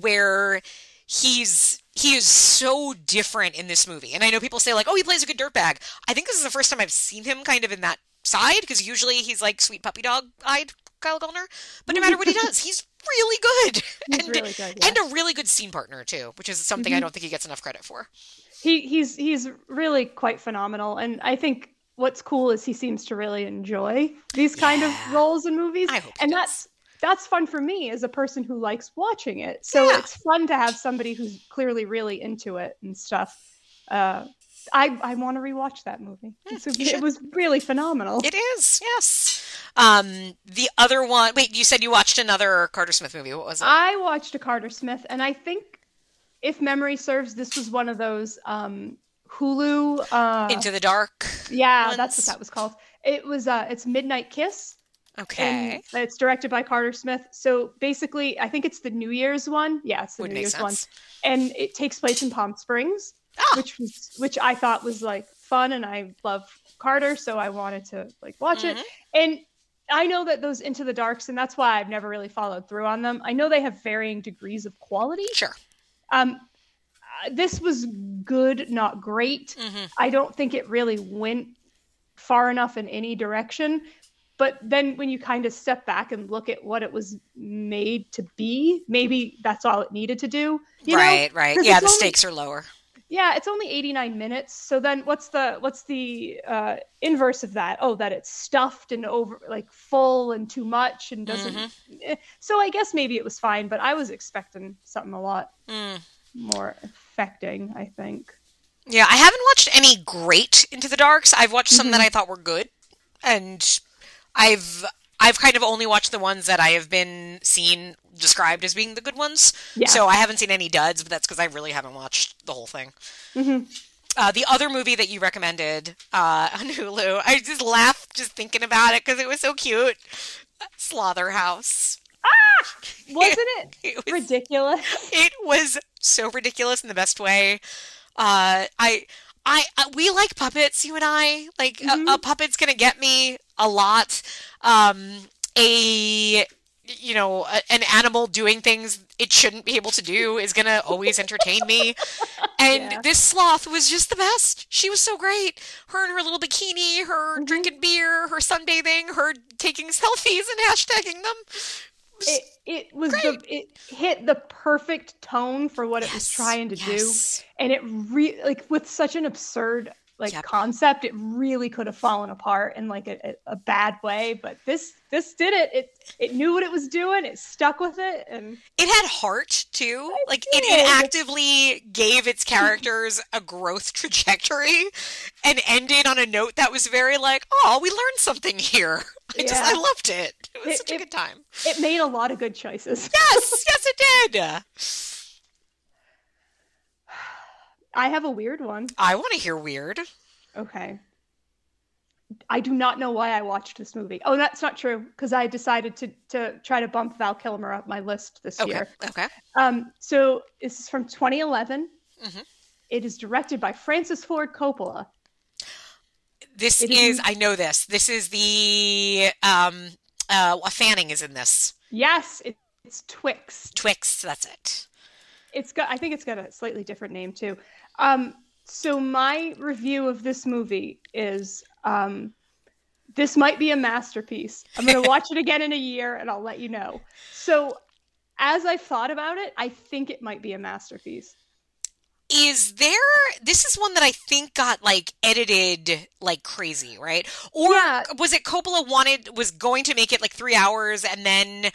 where he's he is so different in this movie. And I know people say like, "Oh, he plays a good dirtbag." I think this is the first time I've seen him kind of in that side because usually he's like sweet puppy dog eyed Kyle Gallner. But no matter what he does, he's really good He's and really good. yeah. and a really good scene partner too, which is something I Mhm. don't think he gets enough credit for. he he's he's really quite phenomenal and i think what's cool is he seems to really enjoy these kind Yeah. of roles in movies, I hope and does. that's that's fun for me as a person who likes watching it. So Yeah. it's fun to have somebody who's clearly really into it and stuff. Uh, I I want to rewatch that movie. A- Hmm, should. it was really phenomenal. It is, yes. Um, the other one. Wait, you said you watched another Carter Smith movie. What was it? I watched a Carter Smith, and I think, if memory serves, this was one of those um, Hulu. Uh, Into the Dark. yeah, that's what that was called. It was. Uh, it's Midnight Kiss. Okay. And it's directed by Carter Smith. So basically, I think it's the New Year's one. Yeah, it's the Would New Year's sense. one, and it takes place in Palm Springs, Ah. which was which I thought was like fun, and I love Carter, so I wanted to like watch Mhm. it. And I know that those Into the Darks, and that's why I've never really followed through on them. I know they have varying degrees of quality. Sure. Um, uh, this was good, not great. hmm I don't think it really went far enough in any direction. But then when you kind of step back and look at what it was made to be, maybe that's all it needed to do. You know? right, right. Yeah, the only- stakes are lower. Yeah, it's only 89 minutes. So then what's the what's the uh inverse of that? Oh, that it's stuffed and over like full and too much and doesn't Mm-hmm. eh, So I guess maybe it was fine, but I was expecting something a lot Mm. more affecting, I think. Yeah, I haven't watched any great Into the Darks. I've watched some Mm-hmm. that I thought were good, and I've I've kind of only watched the ones that I have been seen described as being the good ones. Yeah. So I haven't seen any duds, but that's because I really haven't watched the whole thing. Mhm. Uh, the other movie that you recommended uh, on Hulu, I just laughed just thinking about it because it was so cute. Slotherhouse. Ah! Wasn't it It was ridiculous? it was so ridiculous in the best way. Uh, I, I, I, we like puppets. You and I like Mhm. a, a puppet's gonna get me a lot. Um, a, you know, an animal doing things it shouldn't be able to do is gonna always entertain me. And Yeah. this sloth was just the best. She was so great. Her in her little bikini, her Mhm. drinking beer, her sunbathing, her taking selfies and hashtagging them. It it was the Great. it hit the perfect tone for what it was trying to do. and it re like with such an absurd like Yep. concept it really could have fallen apart in like a, a, bad way but this this did it it it knew what it was doing it stuck with it and It had heart too. Like it, it actively gave its characters a growth trajectory and ended on a note that was very like, oh, we learned something here. I just I loved it. It was It- such a good time. it made a lot of good choices Yes, yes it did. i have a weird one I want to hear weird. okay i do not know why i watched this movie oh that's not true because i decided to to try to bump val kilmer up my list this Okay. year Okay. Um, so this is from 2011. Mhm. It is directed by Francis Ford Coppola. This is- I know this. This is the um uh Fanning is in this. Yes, it, it's Twixt. Twixt, that's it. It's got. I think it's got a slightly different name too. Um, so my review of this movie is um, this might be a masterpiece. I'm gonna watch it again in a year, and I'll let you know. So as I've thought about it, I think it might be a masterpiece. is there this is one that i think got like edited like crazy right or Yeah. was it coppola wanted was going to make it like three hours and then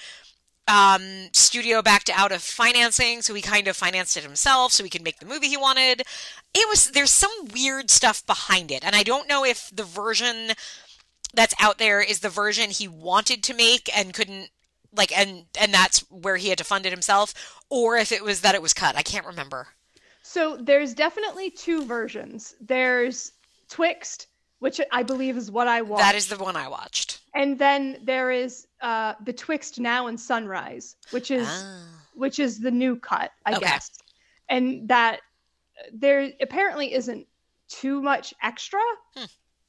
um studio backed out of financing so he kind of financed it himself so he could make the movie he wanted it was there's some weird stuff behind it and i don't know if the version that's out there is the version he wanted to make and couldn't like and and that's where he had to fund it himself or if it was that it was cut i can't remember So there's definitely two versions. There's Twixt, which I believe is what I watched. That is the one I watched. And then there is uh, Betwixt Now and Sunrise, which is Ah. which is the new cut, I Okay. guess. And that there apparently isn't too much extra. Hmm.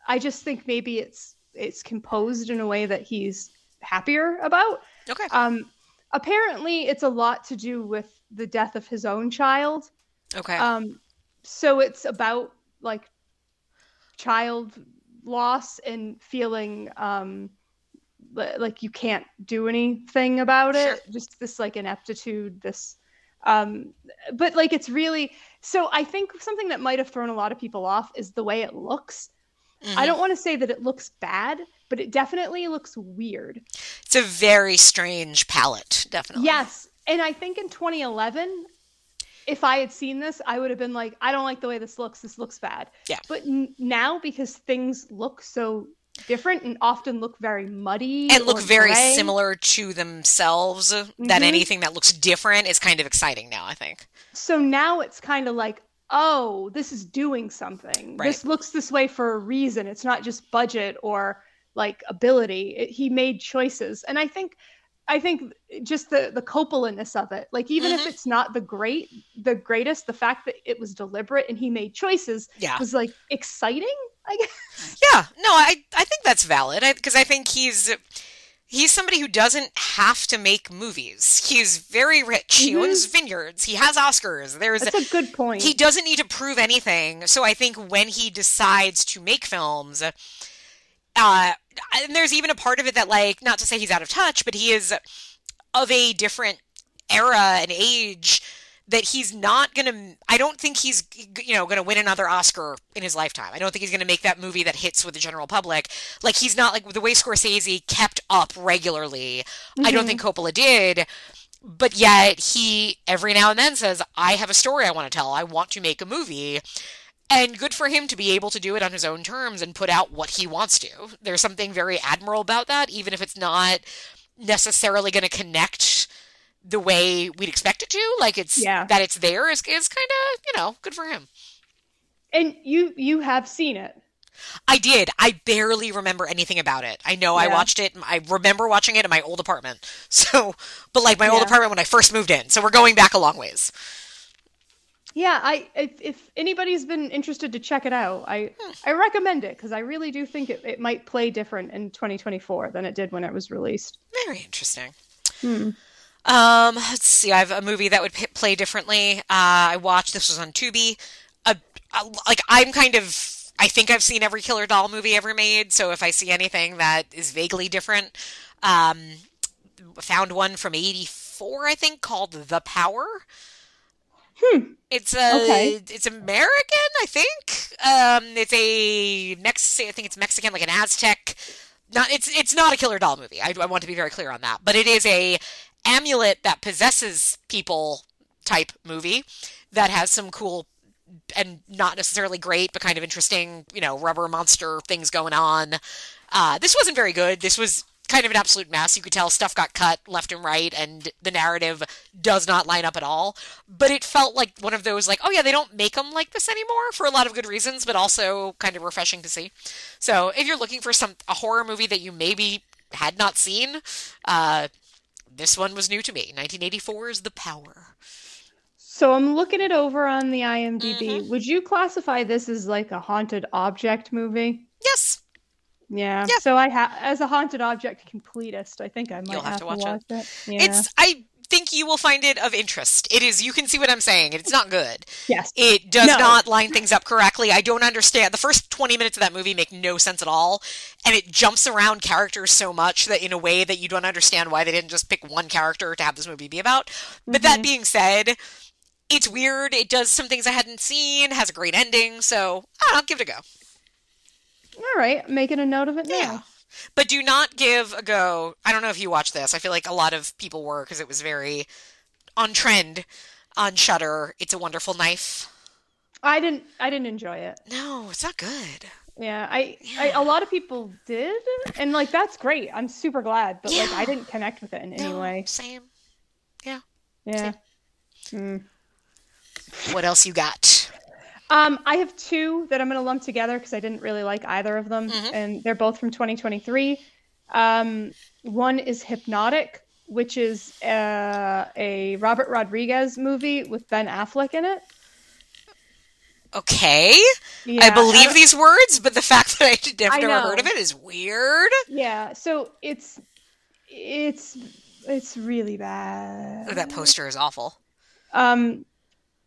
I just think maybe it's it's composed in a way that he's happier about. Okay. Um, apparently, it's a lot to do with the death of his own child. Okay. Um, so it's about like child loss and feeling um, like you can't do anything about it. Just this like ineptitude, this. Um, but like it's really so. I think something that might have thrown a lot of people off is the way it looks. Mm-hmm. I don't want to say that it looks bad, but it definitely looks weird. It's a very strange palette, definitely. Yes. And I think in 2011, if I had seen this, I would have been like, I don't like the way this looks. This looks bad. Yeah. But n- now, because things look so different and often look very muddy and look very gray, similar to themselves, that Mhm. anything that looks different is kind of exciting now, I think. So now it's kind of like, oh, this is doing something. Right. This looks this way for a reason. It's not just budget or like ability. It, he made choices, and I think, I think just the the Coppola-ness of it. Like even Mhm. if it's not the great, the greatest, the fact that it was deliberate and he made choices Yeah. was like exciting. I guess. Yeah, no, I I think that's valid because I, think he's he's somebody who doesn't have to make movies. He's very rich. He Mhm. owns vineyards. He has Oscars. There's That's a good point. he doesn't need to prove anything. So I think when he decides to make films, uh, and there's even a part of it that like not to say he's out of touch, but he is of a different era and age that he's not gonna i don't think he's you know gonna win another oscar in his lifetime. I don't think he's gonna make that movie that hits with the general public. Like he's not like the way scorsese kept up regularly i don't Mhm. think coppola did but yet he every now and then says i have a story i want to tell. I want to make a movie and good for him to be able to do it on his own terms and put out what he wants to. There's something very admirable about that even if it's not necessarily going to connect the way we'd expect it to. Like it's Yeah. that it's there is, is kind of you know good for him. And you you have seen it. i did. I barely remember anything about it. I know i watched it i remember watching it in my old apartment. So but like my old apartment when i first moved in. So we're going back a long ways Yeah, I if, if anybody's been interested to check it out, I Hmm. I recommend it because I really do think it, it might play different in 2024 than it did when it was released. very interesting Hmm. Um, let's see. I have a movie that would p- play differently. Uh, I watched. This was on Tubi. Uh, uh, like I'm kind of. I think I've seen every Killer Doll movie ever made. So if I see anything that is vaguely different, um, found one from '84, I think, called The Power. Hmm. It's a. Okay. It's American, I think. Um, it's a Mex. I think it's Mexican, like an Aztec. Not. It's. It's not a Killer Doll movie. I, I want to be very clear on that. But it is a amulet that possesses people type movie that has some cool and not necessarily great but kind of interesting you know rubber monster things going on uh, this wasn't very good this was kind of an absolute mess you could tell stuff got cut left and right and the narrative does not line up at all but it felt like one of those like oh yeah they don't make them like this anymore for a lot of good reasons but also kind of refreshing to see so if you're looking for some a horror movie that you maybe had not seen uh, this one was new to me. 1984 is The Power. So I'm looking it over on the IMDb. Mm-hmm. Would you classify this as like a haunted object movie? Yes. Yeah. Yeah. So I have as a haunted object completist, I think I might You'll have have, to watch it. it. Yeah. It's I think you will find it of interest. It is you can see what I'm saying. It's not good. yes. It does No. not line things up correctly. I don't understand. The first 20 minutes of that movie make no sense at all, and it jumps around characters so much that in a way that you don't understand why they didn't just pick one character to have this movie be about. But that Mhm. being said, it's weird. It does some things I hadn't seen, has a great ending, so I don't give it a go. All right, making a note of it now. Yeah. But do not give a go. I don't know if you watched this. I feel like a lot of people were because it was very on trend on Shudder. It's a Wonderful Knife. I didn't I didn't enjoy it. No, it's not good. Yeah, I, I a lot of people did, and like that's great. I'm super glad, but like I didn't connect with it in any No, way. Same. Yeah. yeah Mm. What else you got? Um, I have two that I'm going to lump together because I didn't really like either of them, Mhm. and they're both from 2023. Um, one is Hypnotic, which is uh, a Robert Rodriguez movie with Ben Affleck in it. Okay. Yeah, I believe uh, these words, but the fact that I have I never heard of it is weird. Yeah, so it's it's it's really bad. That poster is awful. Um,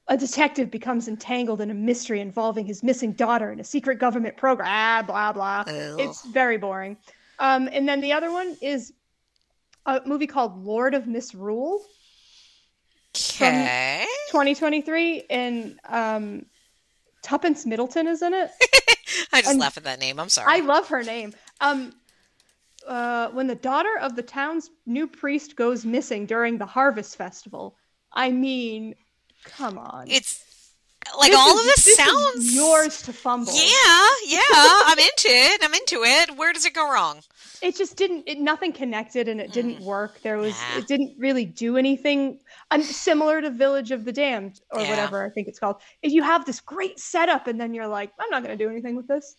a detective becomes entangled in a mystery involving his missing daughter and a secret government program. Ah, blah blah. Ugh. It's very boring. Um, and then the other one is a movie called Lord of Misrule, Okay. 2023, and um, Tuppence Middleton is in it. I just And- laugh at that name. I'm sorry. I love her name. Um, uh, when the daughter of the town's new priest goes missing during the harvest festival, I mean, come on. it's like This all is- of this, is sounds yours to fumble. Yeah, yeah. I'm into it. I'm into it. Where does it go wrong? It just didn't. It nothing connected, and it didn't work. There was. Mm. Nah. It didn't really do anything. I'm similar to Village of the Damned or Yeah. whatever I think it's called. If you have this great setup, and then you're like, I'm not going to do anything with this.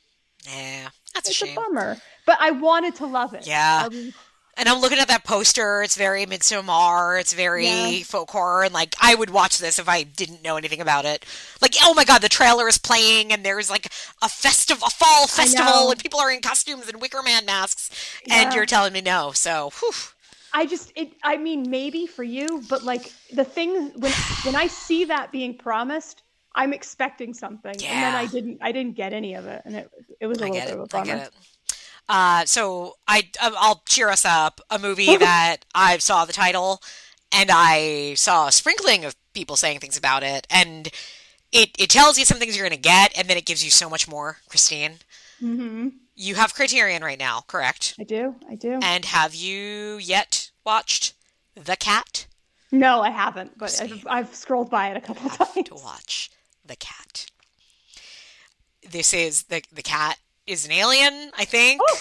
Yeah, that's a It's shame. a bummer. But I wanted to love it. Yeah. I And I'm looking at that poster. It's very Midsommar. It's very Yeah. folk horror. And like, I would watch this if I didn't know anything about it. Like, oh my god, the trailer is playing, and there's like a festival, a fall festival, and people are in costumes and Wicker Man masks. And Yeah. you're telling me no. So, whew. I just it I mean maybe for you, but like the thing when when I see that being promised, I'm expecting something. And then I didn't I didn't get any of it and it it was a I little bit of a bummer. Uh, so I I'll cheer us up. A movie that I saw the title, and I saw a sprinkling of people saying things about it, and it it tells you some things you're gonna get, and then it gives you so much more. Christine, hmm you have Criterion right now, correct? I do. I do. And have you yet watched The Cat? no, I haven't, but I've, I've scrolled by it a couple times. to watch The Cat. This is the the cat is an alien, I think. Oh.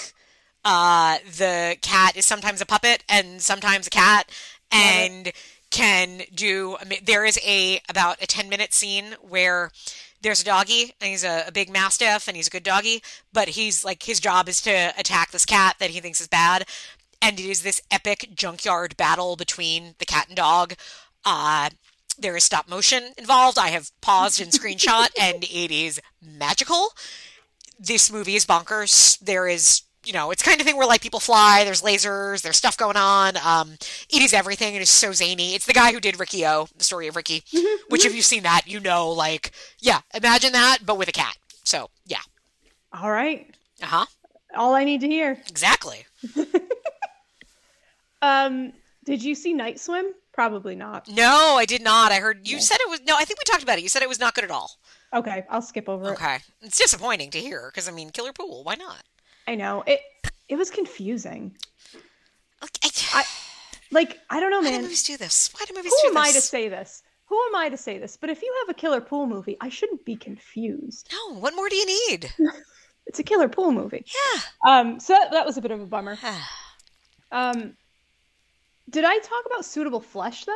Uh, the cat is sometimes a puppet and sometimes a cat, and can do. There is a about a ten minute scene where there's a doggy and he's a, a big mastiff and he's a good doggy, but he's like his job is to attack this cat that he thinks is bad, and it is this epic junkyard battle between the cat and dog. Uh, there is stop motion involved. I have paused and screenshot, and it is magical. This movie is bonkers. There is, you know, it's kind of thing where like people fly. There's lasers. There's stuff going on. Um, it is everything. It is so zany. It's the guy who did Riki-Oh, the story of Ricky. Which, if you've seen that, you know, like, yeah, imagine that, but with a cat. So, yeah, All right. uh huh, All I need to hear. exactly. Um, did you see Night Swim? Probably not. No, I did not. I heard you No. said it was. No, I think we talked about it. You said it was not good at all. Okay, I'll skip over it. Okay, it's disappointing to hear because I mean, Killer Pool. Why not? I know it. It was confusing. Like, I, Like I don't know, man. why do movies do this? Why do movies do this? Who am I to say this? Who am I to say this? But if you have a killer pool movie, I shouldn't be confused. No, what more do you need? It's a killer pool movie. Yeah. Um, so that, that was a bit of a bummer. Um, did I talk about suitable flesh then?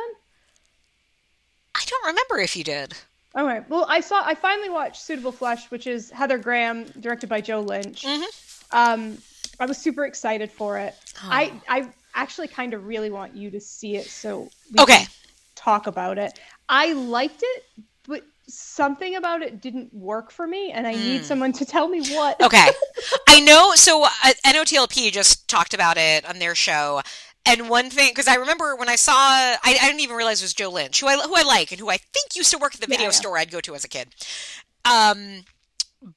I don't remember if you did. All right. Well, I saw. I finally watched Suitable Flesh, which is Heather Graham, directed by Joe Lynch. Mhm. Um, I was super excited for it. Oh. I I actually kind of really want you to see it, so we Okay. can talk about it. I liked it, but something about it didn't work for me, and I need Mm. someone to tell me what. Okay. I know. So uh, NOTLP just talked about it on their show. And one thing, because I remember when I saw, I, I didn't even realize it was Joe Lynch, who I who I like and who I think used to work at the video yeah. store I'd go to as a kid. Um,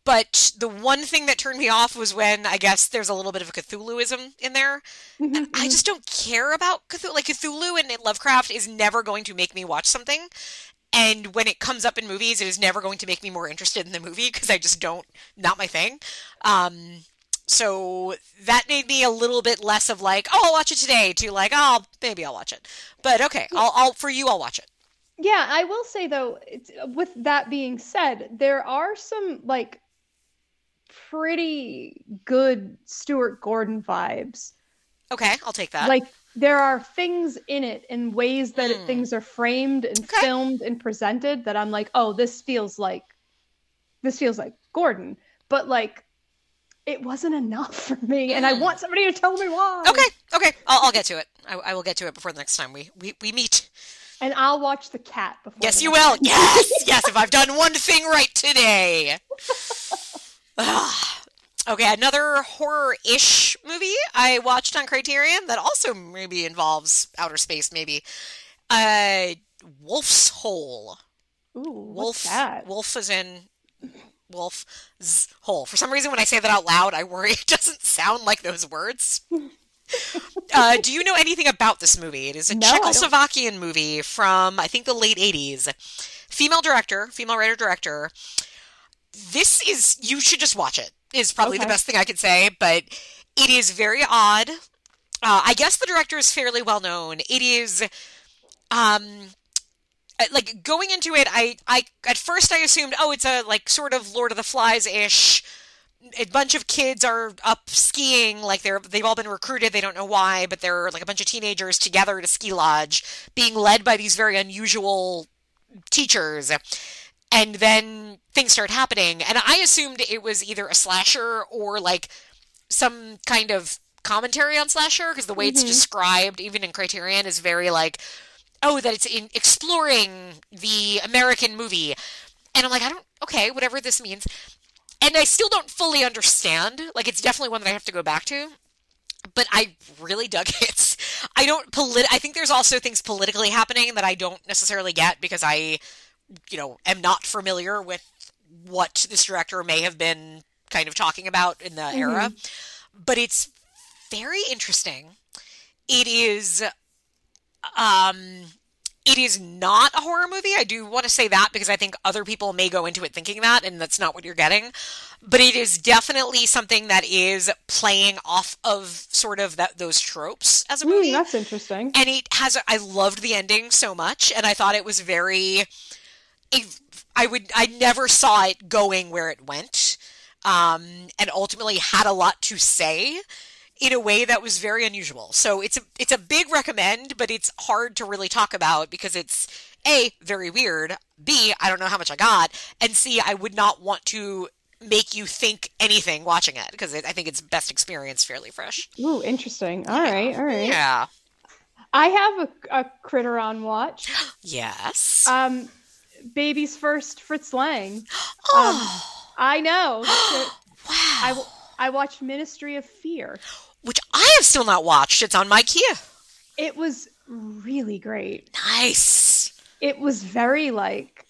but the one thing that turned me off was when I guess there's a little bit of a Cthulhuism in there. Mhm, I mhm. just don't care about Cthulhu. Like Cthulhu and Lovecraft is never going to make me watch something. And when it comes up in movies, it is never going to make me more interested in the movie because I just don't, not my thing. Um, so that made me a little bit less of like, oh, I'll watch it today to like, oh, maybe I'll watch it. But okay, I'll, I'll for you, I'll watch it. Yeah, I will say though, it's, with that being said, there are some like pretty good Stuart Gordon vibes. Okay, I'll take that. Like there are things in it and ways that it, Hmm. things are framed and Okay. filmed and presented that I'm like, oh, this feels like this feels like Gordon, but like it wasn't enough for me, and I Hmm. want somebody to tell me why. okay, okay, I'll, I'll get to it. I, I will get to it before the next time we we, we meet. and I'll watch the cat before. Yes, you will. Yes, yes. If I've done one thing right today. Okay, another horror-ish movie I watched on Criterion that also maybe involves outer space. Maybe, uh, Wolf's Hole. Ooh, Wolf. what's that? Wolf is in Wolf's Hole. For some reason, when I say that out loud, I worry it doesn't sound like those words. uh, do you know anything about this movie? It is a No, Czechoslovakian movie from I think the late '80s. Female director, female writer director. This is you should just watch it. is probably Okay. the best thing I could say, but it is very odd. Uh, I guess the director is fairly well known. It is, um, like going into it, I, I at first I assumed, oh, it's a like sort of Lord of the Flies ish. A bunch of kids are up skiing, like they're they've all been recruited. They don't know why, but they're like a bunch of teenagers together at a ski lodge, being led by these very unusual teachers. And then things start happening, and I assumed it was either a slasher or like some kind of commentary on slasher because the way it's Mhm. described, even in Criterion, is very like, oh, that it's in exploring the American movie. And I'm like, I don't, okay, whatever this means. And I still don't fully understand. Like, it's definitely one that I have to go back to. But I really dug it. I don't polit. I think there's also things politically happening that I don't necessarily get because I, you know, am not familiar with what this director may have been kind of talking about in the era. Mm-hmm. But it's very interesting. It is um it is not a horror movie. I do want to say that because I think other people may go into it thinking that and that's not what you're getting. But it is definitely something that is playing off of sort of that those tropes as a movie Mm, that's interesting. and it has i loved the ending so much and i thought it was very it, i would i never saw it going where it went um, and ultimately had a lot to say in a way that was very unusual so it's a it's a big recommend but it's hard to really talk about because it's a very weird b i don't know how much i got and c i would not want to make you think anything watching it because i think it's best experience fairly fresh Ooh, interesting. All right, all right. yeah I have a, a Criterion watch. yes Um, baby's first Fritz Lang. oh I know. Wow. I, I watched Ministry of Fear. Which I have still not watched. It's on my queue. It was really great. Nice. It was very like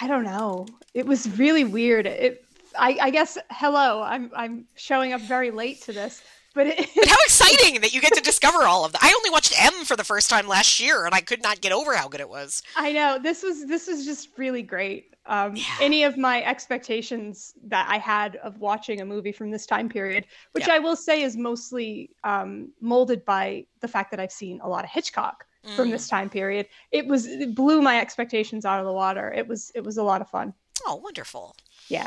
I don't know. It was really weird. It I, I guess hello. I'm I'm showing up very late to this, but it, But how exciting that you get to discover all of that. I only watched M for the first time last year and I could not get over how good it was. I know this was this was just really great. Um, Yeah. Any of my expectations that I had of watching a movie from this time period, which Yeah. I will say is mostly um, molded by the fact that I've seen a lot of Hitchcock from Mm. this time period. It was it blew my expectations out of the water. It was it was a lot of fun. Oh, wonderful. Yeah.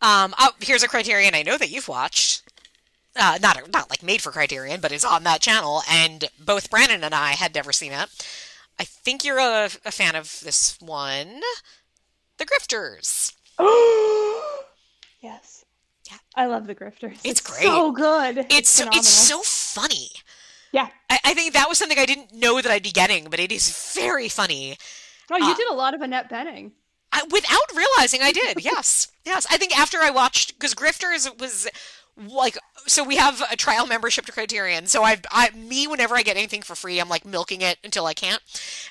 Um, oh, here's a Criterion I know that you've watched. Uh, not not like made for Criterion, but it's on that channel, and both Brandon and I had never seen it. I think you're a, a fan of this one, The Grifters. yes. Yeah. I love the Grifters. It's great. So good. It's so, it's so funny. Yeah. I, I think that was something I didn't know that I'd be getting, but it is very funny. Oh, you uh, did a lot of Annette Bening. I, without realizing I did. Yes, yes. I think after I watched because Grifters was like so we have a trial membership to Criterion. So I've I me whenever I get anything for free, I'm like milking it until I can't.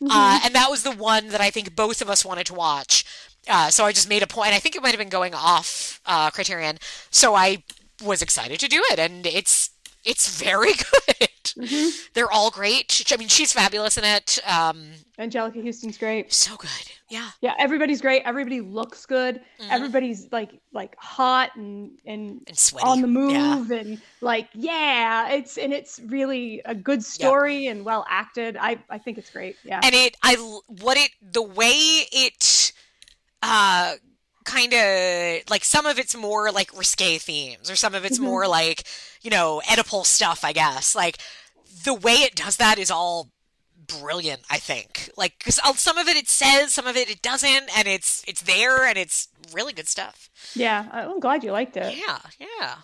Uh, and that was the one that I think both of us wanted to watch. Uh, so I just made a point. I think it might have been going off uh, Criterion. So I was excited to do it, and it's it's very good. They're all great. I mean, she's fabulous in it. Um, Anjelica Huston's great. so good. Yeah. Yeah, everybody's great. Everybody looks good. Mhm. Everybody's like like hot and and And sweaty. on the Yeah. move and like yeah, it's and it's really a good story and well acted. I I think it's great. Yeah. and it I what it the way it uh kind of like some of it's more like risque themes or some of it's Mhm. more like you know oedipal stuff i guess. Like the way it does that is all brilliant i think. Like because some of it it says some of it it doesn't and it's it's there and it's really good stuff. Yeah, I'm glad you liked it. yeah yeah.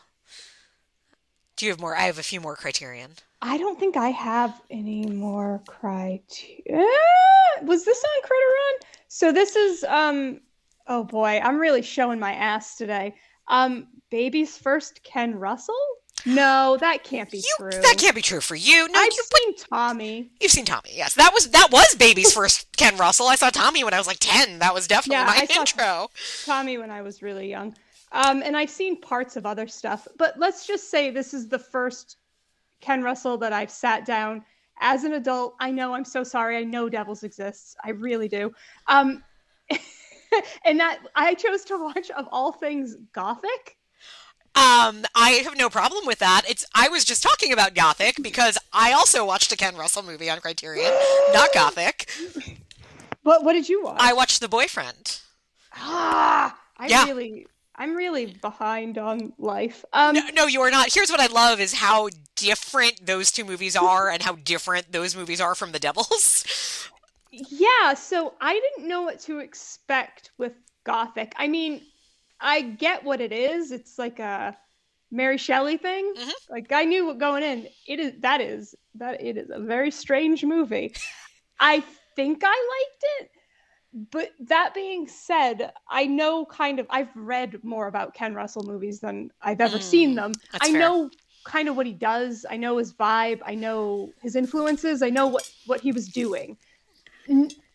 Do you have more? I have a few more criterion I don't think I have any more criteria. Was this on Criterion? So this is um oh boy, I'm really showing my ass today. Um baby's first Ken Russell? No, that can't be you true. that can't be true for you no I've you seen Tommy. You've seen Tommy, yes. That was that was baby's first Ken Russell. I saw Tommy when I was like ten. That was definitely Yeah, my I saw- intro. Tommy when I was really young. Um, and I've seen parts of other stuff, but let's just say this is the first Ken Russell that I've sat down as an adult. I know I'm so sorry. I know Devils exists. I really do. Um, and that I chose to watch of all things Gothic. Um, I have no problem with that. It's I was just talking about Gothic because I also watched a Ken Russell movie on Criterion, not Gothic. What What did you watch? I watched The Boyfriend. ah, I Yeah. really, I'm really behind on life. Um, No, no, you are not. Here's what I love is how different those two movies are and how different those movies are from The Devils. Yeah, so I didn't know what to expect with Gothic. I mean, I get what it is. It's like a Mary Shelley thing. Mhm. Like I knew what going in. It is that is that it is a very strange movie. I think I liked it. But that being said, I know kind of I've read more about Ken Russell movies than I've ever Mm, seen them. I fair. know kind of what he does. I know his vibe. I know his influences. I know what what he was doing.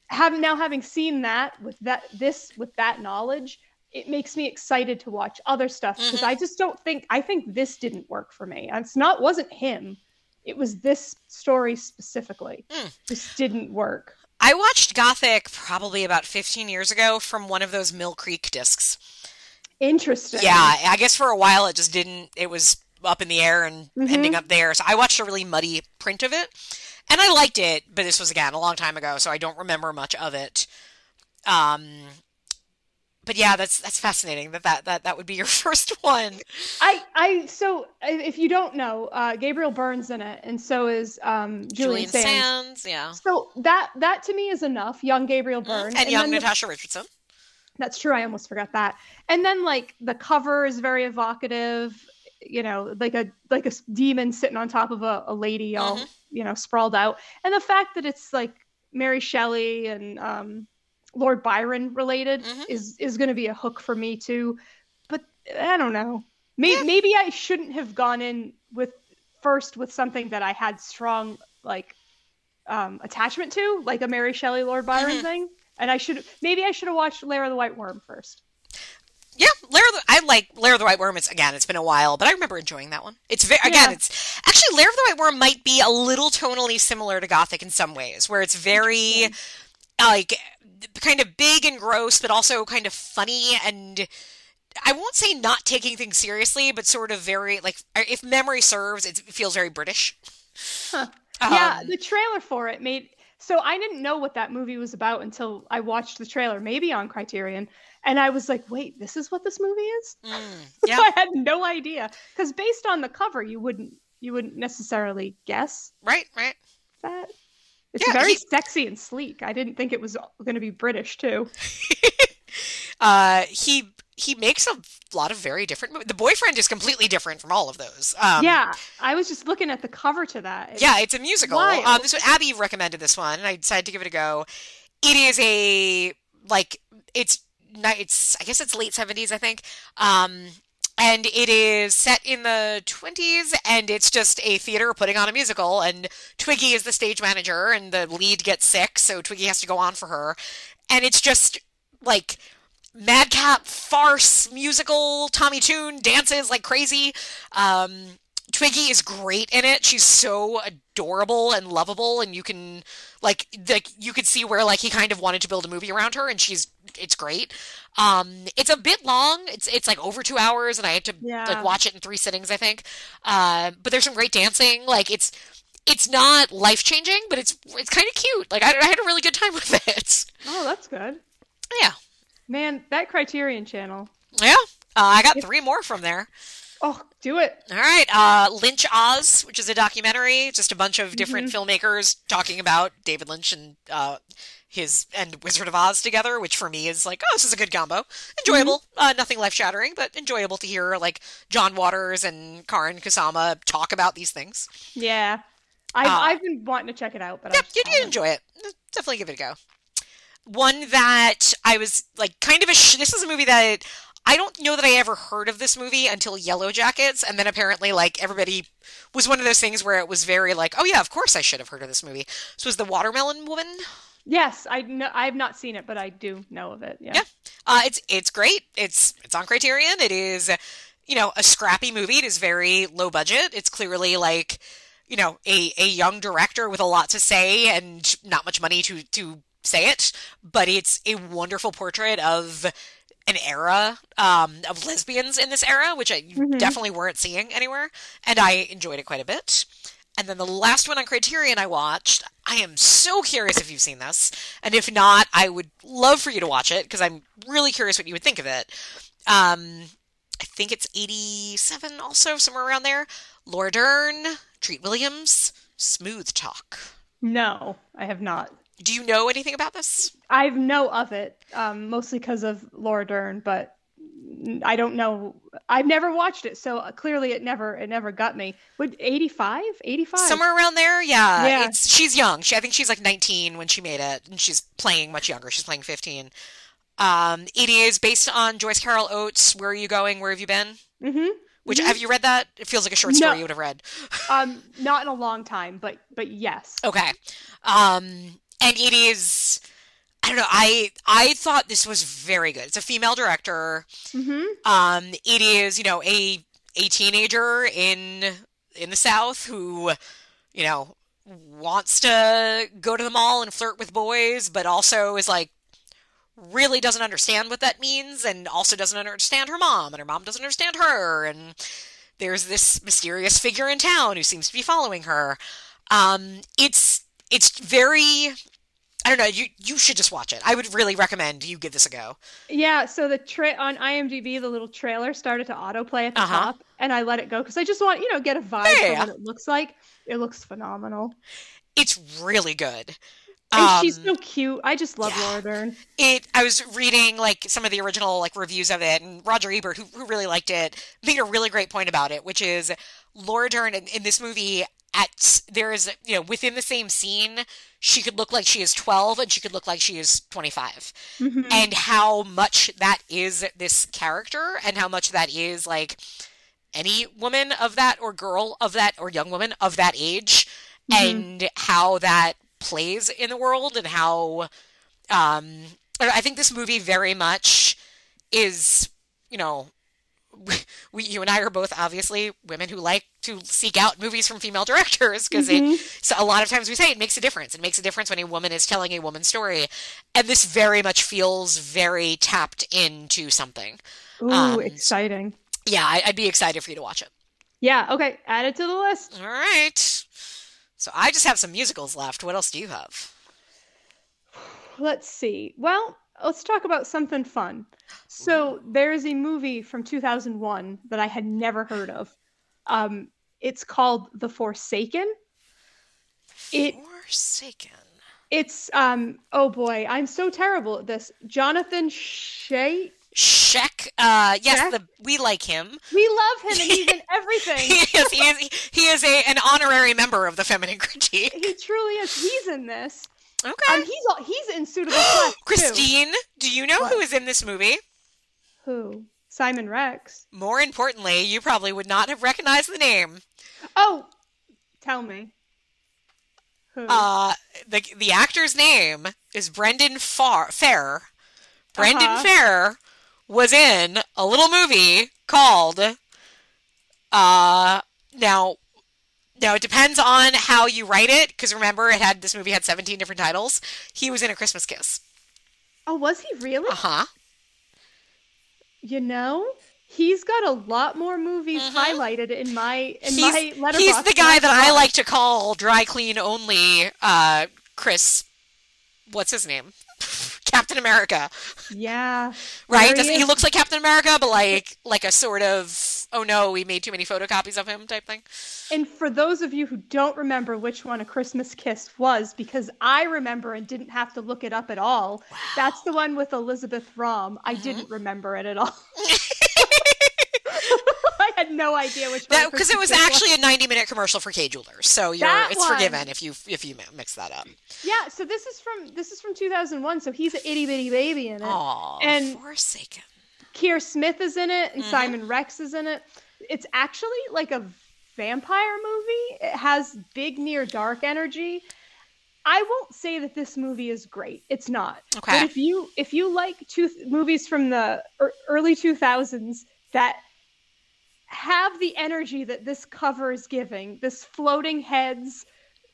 Having now having seen that with that this with that knowledge, it makes me excited to watch other stuff because Mhm. I just don't think I think this didn't work for me. It's not wasn't him. It was this story specifically. Mm. Just didn't work. I watched Gothic probably about 15 years ago from one of those Mill Creek discs. Interesting. Yeah, I guess for a while it just didn't. It was up in the air and Mhm. ending up there. So I watched a really muddy print of it, and I liked it. But this was again a long time ago, so I don't remember much of it. Um, but yeah, that's that's fascinating. That that that, that would be your first one. I, I, so if you don't know, uh, Gabriel Byrne's in it, and so is um, Julian, Julian Sands. Sands, yeah, So that that to me is enough. Young Gabriel Byrne and young then the- Natasha Richardson. that's true. I almost forgot that. And then like the cover is very evocative. You know, like a like a demon sitting on top of a, a lady, all Mhm. you know, sprawled out. And the fact that it's like Mary Shelley and um, Lord Byron related Mhm. is is going to be a hook for me too. But I don't know. Maybe Yeah. maybe I shouldn't have gone in with first with something that I had strong like um, attachment to, like a Mary Shelley Lord Byron Mhm. thing. And I should maybe I should have watched Lair of the White Worm first. Yeah, Lair of the, I like Lair of the White Worm. It's again, it's been a while, but I remember enjoying that one. It's very again, Yeah. it's actually Lair of the White Worm might be a little tonally similar to Gothic in some ways, where it's very like kind of big and gross, but also kind of funny and I won't say not taking things seriously, but sort of very like if memory serves, it feels very British. Huh. yeah, Um, the trailer for it made so I didn't know what that movie was about until I watched the trailer, maybe on Criterion, and I was like, "Wait, this is what this movie is?" mm, yeah, I had no idea because based on the cover, you wouldn't you wouldn't necessarily guess right, right. that. It's Yeah, very he- sexy and sleek. I didn't think it was going to be British too. Uh, he he makes a lot of very different. The boyfriend is completely different from all of those. Um, yeah, I was just looking at the cover to that. It- Yeah, it's a musical. Um, this one, Abby recommended this one, and I decided to give it a go. It is a like it's it's I guess it's late seventies, I think. Um, and it is set in the twenties, and it's just a theater putting on a musical. And Twiggy is the stage manager, and the lead gets sick, so Twiggy has to go on for her. And it's just like madcap farce musical. Tommy Tune dances like crazy. Um, Twiggy is great in it. She's so adorable and lovable, and you can like like you could see where like he kind of wanted to build a movie around her, and she's it's great. Um, it's a bit long. It's it's like over two hours, and I had to Yeah. like watch it in three sittings, I think. Uh, but there's some great dancing. Like it's it's not life changing, but it's it's kind of cute. Like I, I had a really good time with it. Oh, that's good. Yeah, Man, that Criterion channel. yeah. Uh, I got three more from there. Oh, do it. All right, uh, Lynch Oz, which is a documentary, just a bunch of different filmmakers talking about David Lynch and uh, his and Wizard of Oz together, which for me is like, oh, this is a good combo, enjoyable. Uh, nothing life shattering, but enjoyable to hear like John Waters and Karyn Kusama talk about these things. Yeah. I've, Uh, I've been wanting to check it out, but Yep, you'd, you'd enjoy it. Definitely give it a go. One that I was like kind of a. Sh- this is a movie that I don't know that I ever heard of this movie until Yellow Jackets, and then apparently like everybody was one of those things where it was very like, oh yeah, of course I should have heard of this movie. So it was the Watermelon Woman. Yes, I know. I've not seen it, but I do know of it. Yeah. Yeah. Uh, it's it's great. It's it's on Criterion. It is, you know, a scrappy movie. It is very low budget. It's clearly like, you know, a, a young director with a lot to say and not much money to to say it. But it's a wonderful portrait of an era um, of lesbians in this era, which I Mhm. definitely weren't seeing anywhere, and I enjoyed it quite a bit. And then the last one on Criterion I watched, I am so curious if you've seen this, and if not, I would love for you to watch it because I'm really curious what you would think of it. Um, I think it's 87 also, somewhere around there. Laura Dern, Treat Williams, Smooth Talk. No, I have not. Do you know anything about this? I know of it, um, mostly because of Laura Dern, but I don't know. I've never watched it, so clearly it never it never got me. Would 85? 85? Somewhere around there, yeah. Yeah. It's she's young. She I think she's like 19 when she made it, and she's playing much younger. She's playing 15. Um, it is based on Joyce Carol Oates' "Where Are You Going? Where Have You Been?" Mm-hmm. Which Mhm. have you read that? It feels like a short story No. you would have read. Um, not in a long time, but but yes. Okay. Um, and it is. I don't know. I I thought this was very good. It's a female director. Mm-hmm. Um, it is, you know, a a teenager in in the South who, you know, wants to go to the mall and flirt with boys, but also is like really doesn't understand what that means and also doesn't understand her mom and her mom doesn't understand her and there's this mysterious figure in town who seems to be following her. Um, it's it's very I don't know, you you should just watch it. I would really recommend you give this a go. Yeah, so the tra- on IMDb, the little trailer started to autoplay at the Uh-huh. top, and I let it go because I just want you know get a vibe Yeah. for what it looks like. It looks phenomenal, It's really good. and she's Um, so cute. I just love yeah. Laura Dern. it i was reading like some of the original like reviews of it and roger ebert who, who really liked it made a really great point about it which is laura dern in, in this movie at there is you know within the same scene she could look like she is 12 and she could look like she is 25 Mhm. and how much that is this character and how much that is like any woman of that or girl of that or young woman of that age Mhm. and how that plays in the world and how um I think this movie very much is you know we you and I are both obviously women who like to seek out movies from female directors because Mhm. so a lot of times we say it makes a difference. It makes a difference when a woman is telling a woman's story, and this very much feels very tapped into something. Ooh, um, exciting. Yeah, I, I'd be excited for you to watch it. Yeah. Okay, add it to the list. All right. So I just have some musicals left. What else do you have? Let's see. Well, let's talk about something fun. So there is a movie from 2001 that I had never heard of. Um, it's called The Forsaken. It Forsaken. it's um oh boy, I'm so terrible at this. Jonathan Shay. Schaech. Uh, yes, Schaech? the we like him. We love him and he's in everything. He is. He is. He is a an honorary member of the Feminine Critique. He truly is. He's in this. Okay. Um, he's all, he's in suitable too. Christine, do you know What? who is in this movie? Who? Simon Rex. More importantly, you probably would not have recognized the name. Oh, tell me. Who? Uh, the the actor's name is Brendan Far- Fehr. Brendan Uh-huh. Fehr was in a little movie called. Uh, now, now it depends on how you write it, because remember, it had this movie had seventeen different titles. He was in A Christmas Kiss. oh, was he really? Uh huh. You know, he's got a lot more movies Mhm. highlighted in my in He's, my Letterboxd. he's the guy that I like to call dry clean only. Uh, Chris, what's his name? Captain America. Yeah. right? He he looks like Captain America, but like like a sort of oh no, we made too many photocopies of him type thing. And for those of you who don't remember which one A Christmas Kiss was, because I remember and didn't have to look it up at all, that's the one with Elisabeth Röhm. I Mhm. didn't remember it at all. I had no idea which one. Because it was actually a ninety-minute commercial for Kay jewelers, so you're That it's one. forgiven if you if you mix that up. Yeah, so this is from this is from 2001. So he's an itty bitty baby in it. Aw, And- Forsaken. Kerr Smith is in it, and Mhm. Simon Rex is in it. It's actually like a vampire movie. It has big near dark energy. I won't say that this movie is great. It's not. Okay. But if you if you like two movies from the ear- early 2000s that have the energy that this cover is giving, this floating heads,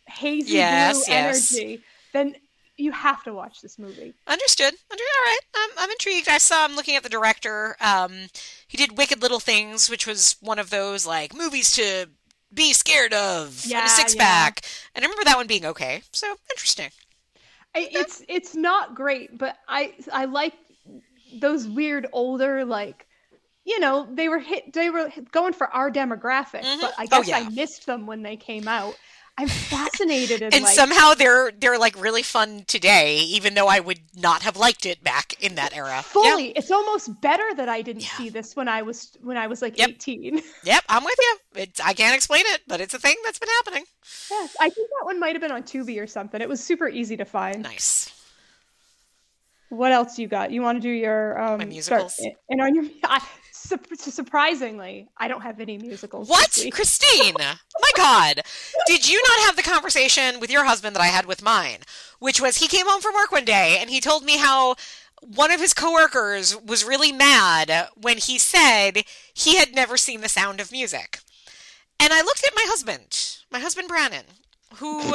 hazy Yes, blue yes. energy, then you have to watch this movie. Understood. Under- all right. I'm, I'm intrigued. I saw. I'm looking at the director. Um, he did Wicked Little Things, which was one of those like movies to be scared of. and Yeah, a six pack. And I remember that one being okay. So interesting. I, it's it's not great, but I I like those weird older like you know they were hit they were going for our demographic, Mhm. but I Oh, guess yeah. I missed them when they came out. I'm fascinated in and like somehow they're they're like really fun today, even though I would not have liked it back in that era. fully. It's almost better that I didn't Yeah. see this when I was when I was like Yep. 18. Yep, I'm with you. It's, I can't explain it, but it's a thing that's been happening. yes, I think that one might have been on Tubi or something. It was super easy to find. Nice. What else you got? You want to do your um My start- musicals? and on your I, su- surprisingly, I don't have any musicals. What? Christine? Oh my God. Did you not have the conversation with your husband that I had with mine? Which was he came home from work one day and he told me how one of his coworkers was really mad when he said he had never seen the sound of music. And I looked at my husband, my husband Brannon, who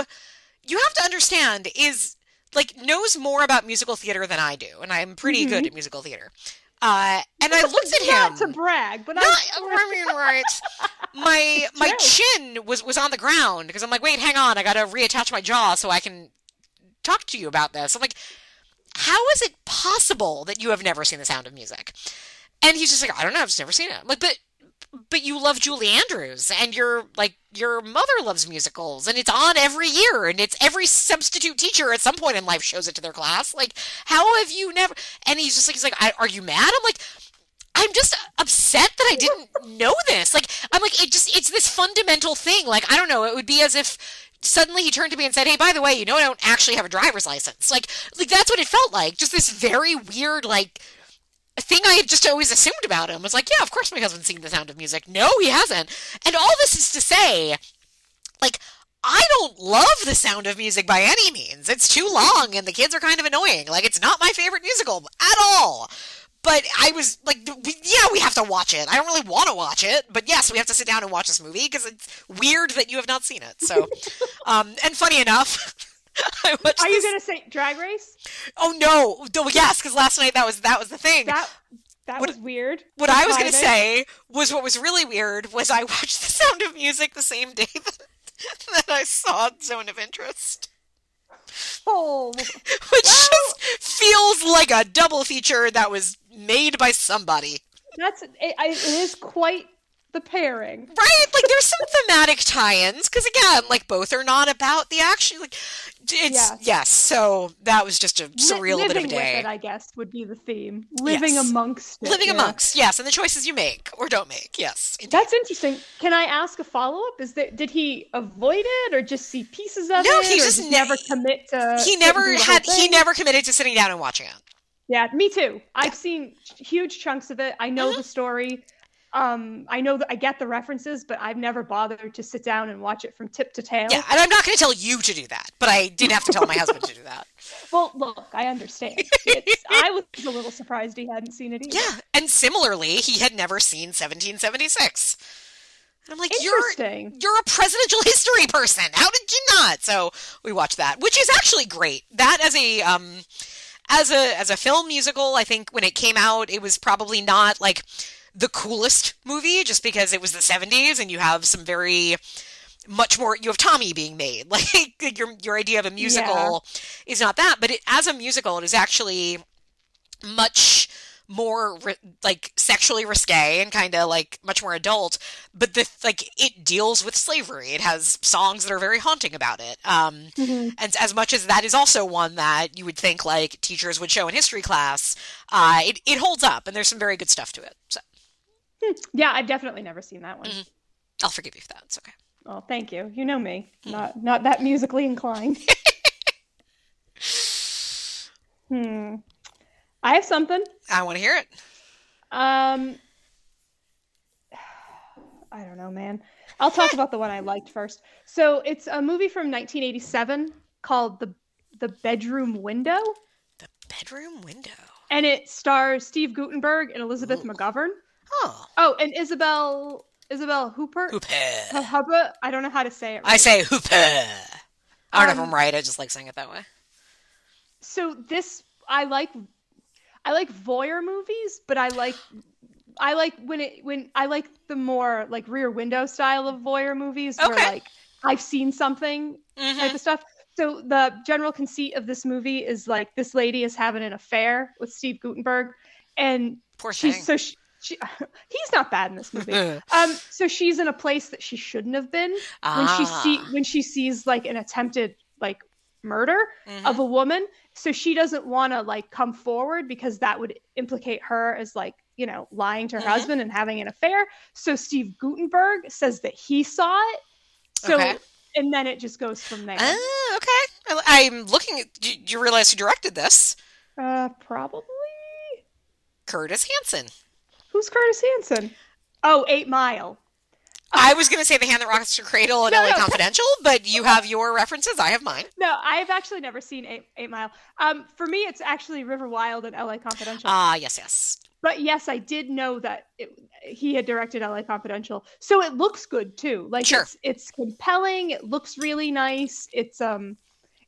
you have to understand is like knows more about musical theater than I do, and I'm pretty good mm-hmm. at musical theater. Uh, and I looked at him. Not to brag, but Not, I'm I mean, right. My my chin was was on the ground because I'm like, wait, hang on, I got to reattach my jaw so I can talk to you about this. I'm like, how is it possible that you have never seen The Sound of Music? And he's just like, I don't know, I've just never seen it. I'm like, but but you love Julie Andrews and your like your mother loves musicals and it's on every year and it's every substitute teacher at some point in life shows it to their class. Like, how have you never? And he's just like, he's like, are you mad? I'm like. I'm just upset that I didn't know this. Like, I'm like, it just, it's this fundamental thing. Like, I don't know, it would be as if suddenly he turned to me and said, Hey, by the way, you know, I don't actually have a driver's license. Like, like that's what it felt like. Just this very weird, like, thing I had just always assumed about him was like, yeah, of course my husband's seen the sound of music. No, he hasn't. And all this is to say, like, I don't love the sound of music by any means. It's too long and the kids are kind of annoying. Like, it's not my favorite musical at all. But I was like, yeah, we have to watch it. I don't really want to watch it, but yes, we have to sit down and watch this movie because it's weird that you have not seen it. So, um, and funny enough, I watched. Are you gonna say Drag Race? Oh no! No, yes, because last night that was that was the thing. That that What- was weird. what I was going to Friday. say was what was really weird was I watched The Sound of Music the same day that, that I saw Zone of Interest, Oh, which just feels like a double feature that was made by somebody. that's it, it is quite the pairing. Right? Like there's some thematic tie-ins because again, like both are not about the action. Like it's Yes. yes. So that was just a Li- surreal bit of living a day. with it, I guess, would be the theme. Living Yes. amongst it. Living yeah. amongst, yes, and the choices you make or don't make, yes. indeed. That's interesting. Can I ask a follow up? Is that did he avoid it or just see pieces of No, it? No, he just ne- never commit to. he never had he never committed to sitting down and watching it. Yeah, me too. I've seen huge chunks of it. I know mm-hmm. the story. Um, I know that I get the references, but I've never bothered to sit down and watch it from tip to tail. Yeah, and I'm not going to tell you to do that, but I did have to tell my husband to do that. Well, look, I understand. It's, I was a little surprised he hadn't seen it either. Yeah, and similarly, he had never seen 1776. And I'm like, you're Interesting. you're a presidential history person. How did you not? So we watched that, which is actually great. That as a um as a as a film musical, I think when it came out, it was probably not like the coolest movie just because it was the 70s and you have some very much more you have Tommy being made. Like your your idea of a musical is not that, but it, as a musical it is actually much more ri- like sexually risque and kind of like much more adult. But the like it deals with slavery. It has songs that are very haunting about it. Um Mhm. and as much as that is also one that you would think like teachers would show in history class uh it, it holds up and there's some very good stuff to it so Yeah, I've definitely never seen that one. Mhm. i'll forgive you for that it's okay Oh, thank you. You know me. Mm. Not not that musically inclined. hmm. I have something. i want to hear it Um I don't know, man. I'll talk about the one I liked first. So, it's a movie from 1987 called The The Bedroom Window, the bedroom window and it stars Steve Guttenberg and Elizabeth Ooh. McGovern. Oh Oh, and Isabel Isabel Hooper. hooper I don't know how to say it. i say hooper i don't know if Um, i'm right i just like saying it that way so this I like I like voyeur movies, but I like I like when it when I like the more like rear window style of voyeur movies where like I've seen something Mhm. type of stuff. So the general conceit of this movie is like this lady is having an affair with Steve Guttenberg, and Poor thing. she's so she, she he's not bad in this movie. Um, so she's in a place that she shouldn't have been when she see Ah. when she sees like an attempted like murder Mhm. of a woman. So she doesn't want to like come forward because that would implicate her as like you know lying to her Mhm. husband and having an affair. So Steve Guttenberg says that he saw it. So Okay. and then it just goes from there. Ah, okay. I, I'm looking at. Do you realize who directed this? Uh, probably. Curtis Hanson. Who's Curtis Hanson? Oh, Eight Mile. I was going to say The Hand That Rocks Your Cradle and No, LA no. Confidential, but you have your references. I have mine. No, I've actually never seen Eight, Eight Mile. Um, for me, it's actually River Wild and L.A. Confidential. Ah, yes, yes. but yes, I did know that it, he had directed L.A. Confidential, so it looks good too. Like Sure. it's it's compelling. It looks really nice. It's um,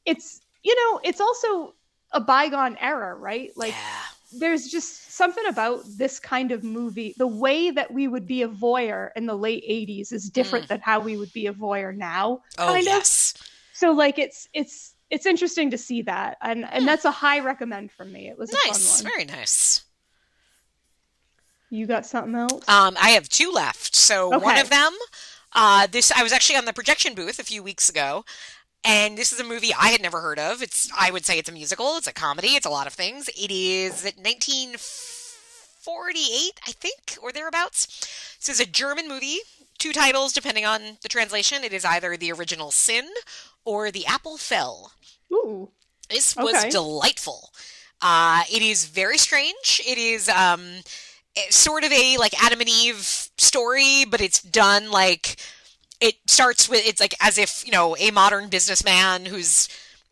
it's you know, it's also a bygone era, right? Like yeah. There's just something about this kind of movie. The way that we would be a voyeur in the late 80s is different than how we would be a voyeur now. Oh, kind of. yes. So like it's it's it's interesting to see that. And and that's a high recommend from me. It was a Nice. fun one. Very nice. You got something else? Um, I have two left. So one of them, uh, this I was actually on the projection booth a few weeks ago, and this is a movie I had never heard of. It's I would say it's a musical. It's a comedy. It's a lot of things. It is 1948, I think, or thereabouts. This is a German movie. Two titles, depending on the translation. It is either the original Sin or The Apple Fell. Ooh. This was Okay. delightful. Uh, it is very strange. It is um, it's sort of a like Adam and Eve story, but it's done like it starts with it's like as if you know a modern businessman who's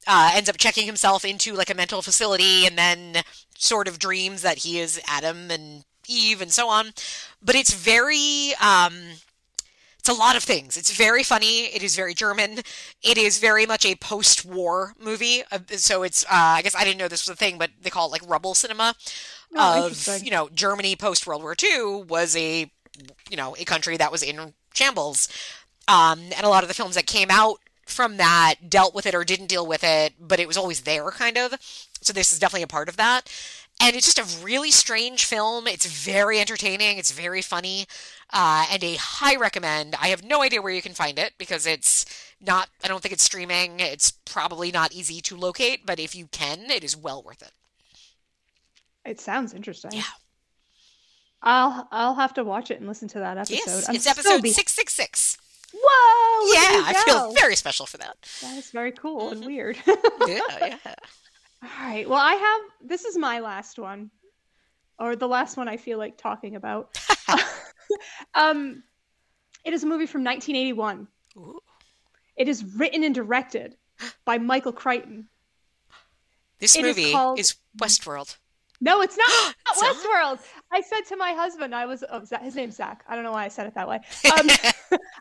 uh, ends up checking himself into like a mental facility and then sort of dreams that he is Adam and Eve and so on. But it's very um, it's a lot of things. It's very funny. It is very German. It is very much a post-war movie. Uh, so it's uh, I guess I didn't know this was a thing, but they call it like rubble cinema. Oh, of you know Germany post World War II was a you know a country that was in shambles, um, and a lot of the films that came out from that dealt with it or didn't deal with it, but it was always there kind of. So this is definitely a part of that. And it's just a really strange film. It's very entertaining. It's very funny, uh, and a high recommend. I have no idea where you can find it because it's not. I don't think it's streaming. It's probably not easy to locate, but if you can, it is well worth it. It sounds interesting. Yeah. I'll I'll have to watch it and listen to that episode. Yes, I'm it's episode six six six. Whoa! Yeah, I feel very special for that. That is very cool and weird. Yeah, yeah. All right. Well, I have this is my last one, or the last one I feel like talking about. um, it is a movie from 1981. Ooh. It is written and directed by Michael Crichton. This It is movie called- is Westworld. No, it's not It's not? Westworld. I said to my husband, I was oh, his name's Zach. I don't know why I said it that way. Um,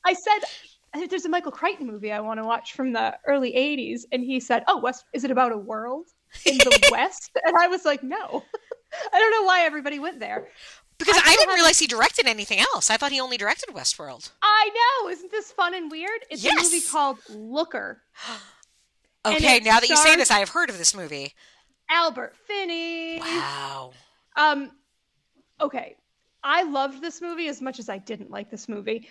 I said, "There's a Michael Crichton movie I want to watch from the early '80s," and he said, "Oh, West? Is it about a world in the West?" And I was like, "No." I don't know why everybody went there. because I I, didn't realize he directed anything else. I thought he only directed Westworld. I know, isn't this fun and weird? It's a movie called Looker. Okay, now that you say this, I have heard of this movie. Albert Finney. Wow. Um, okay, I loved this movie as much as I didn't like this movie.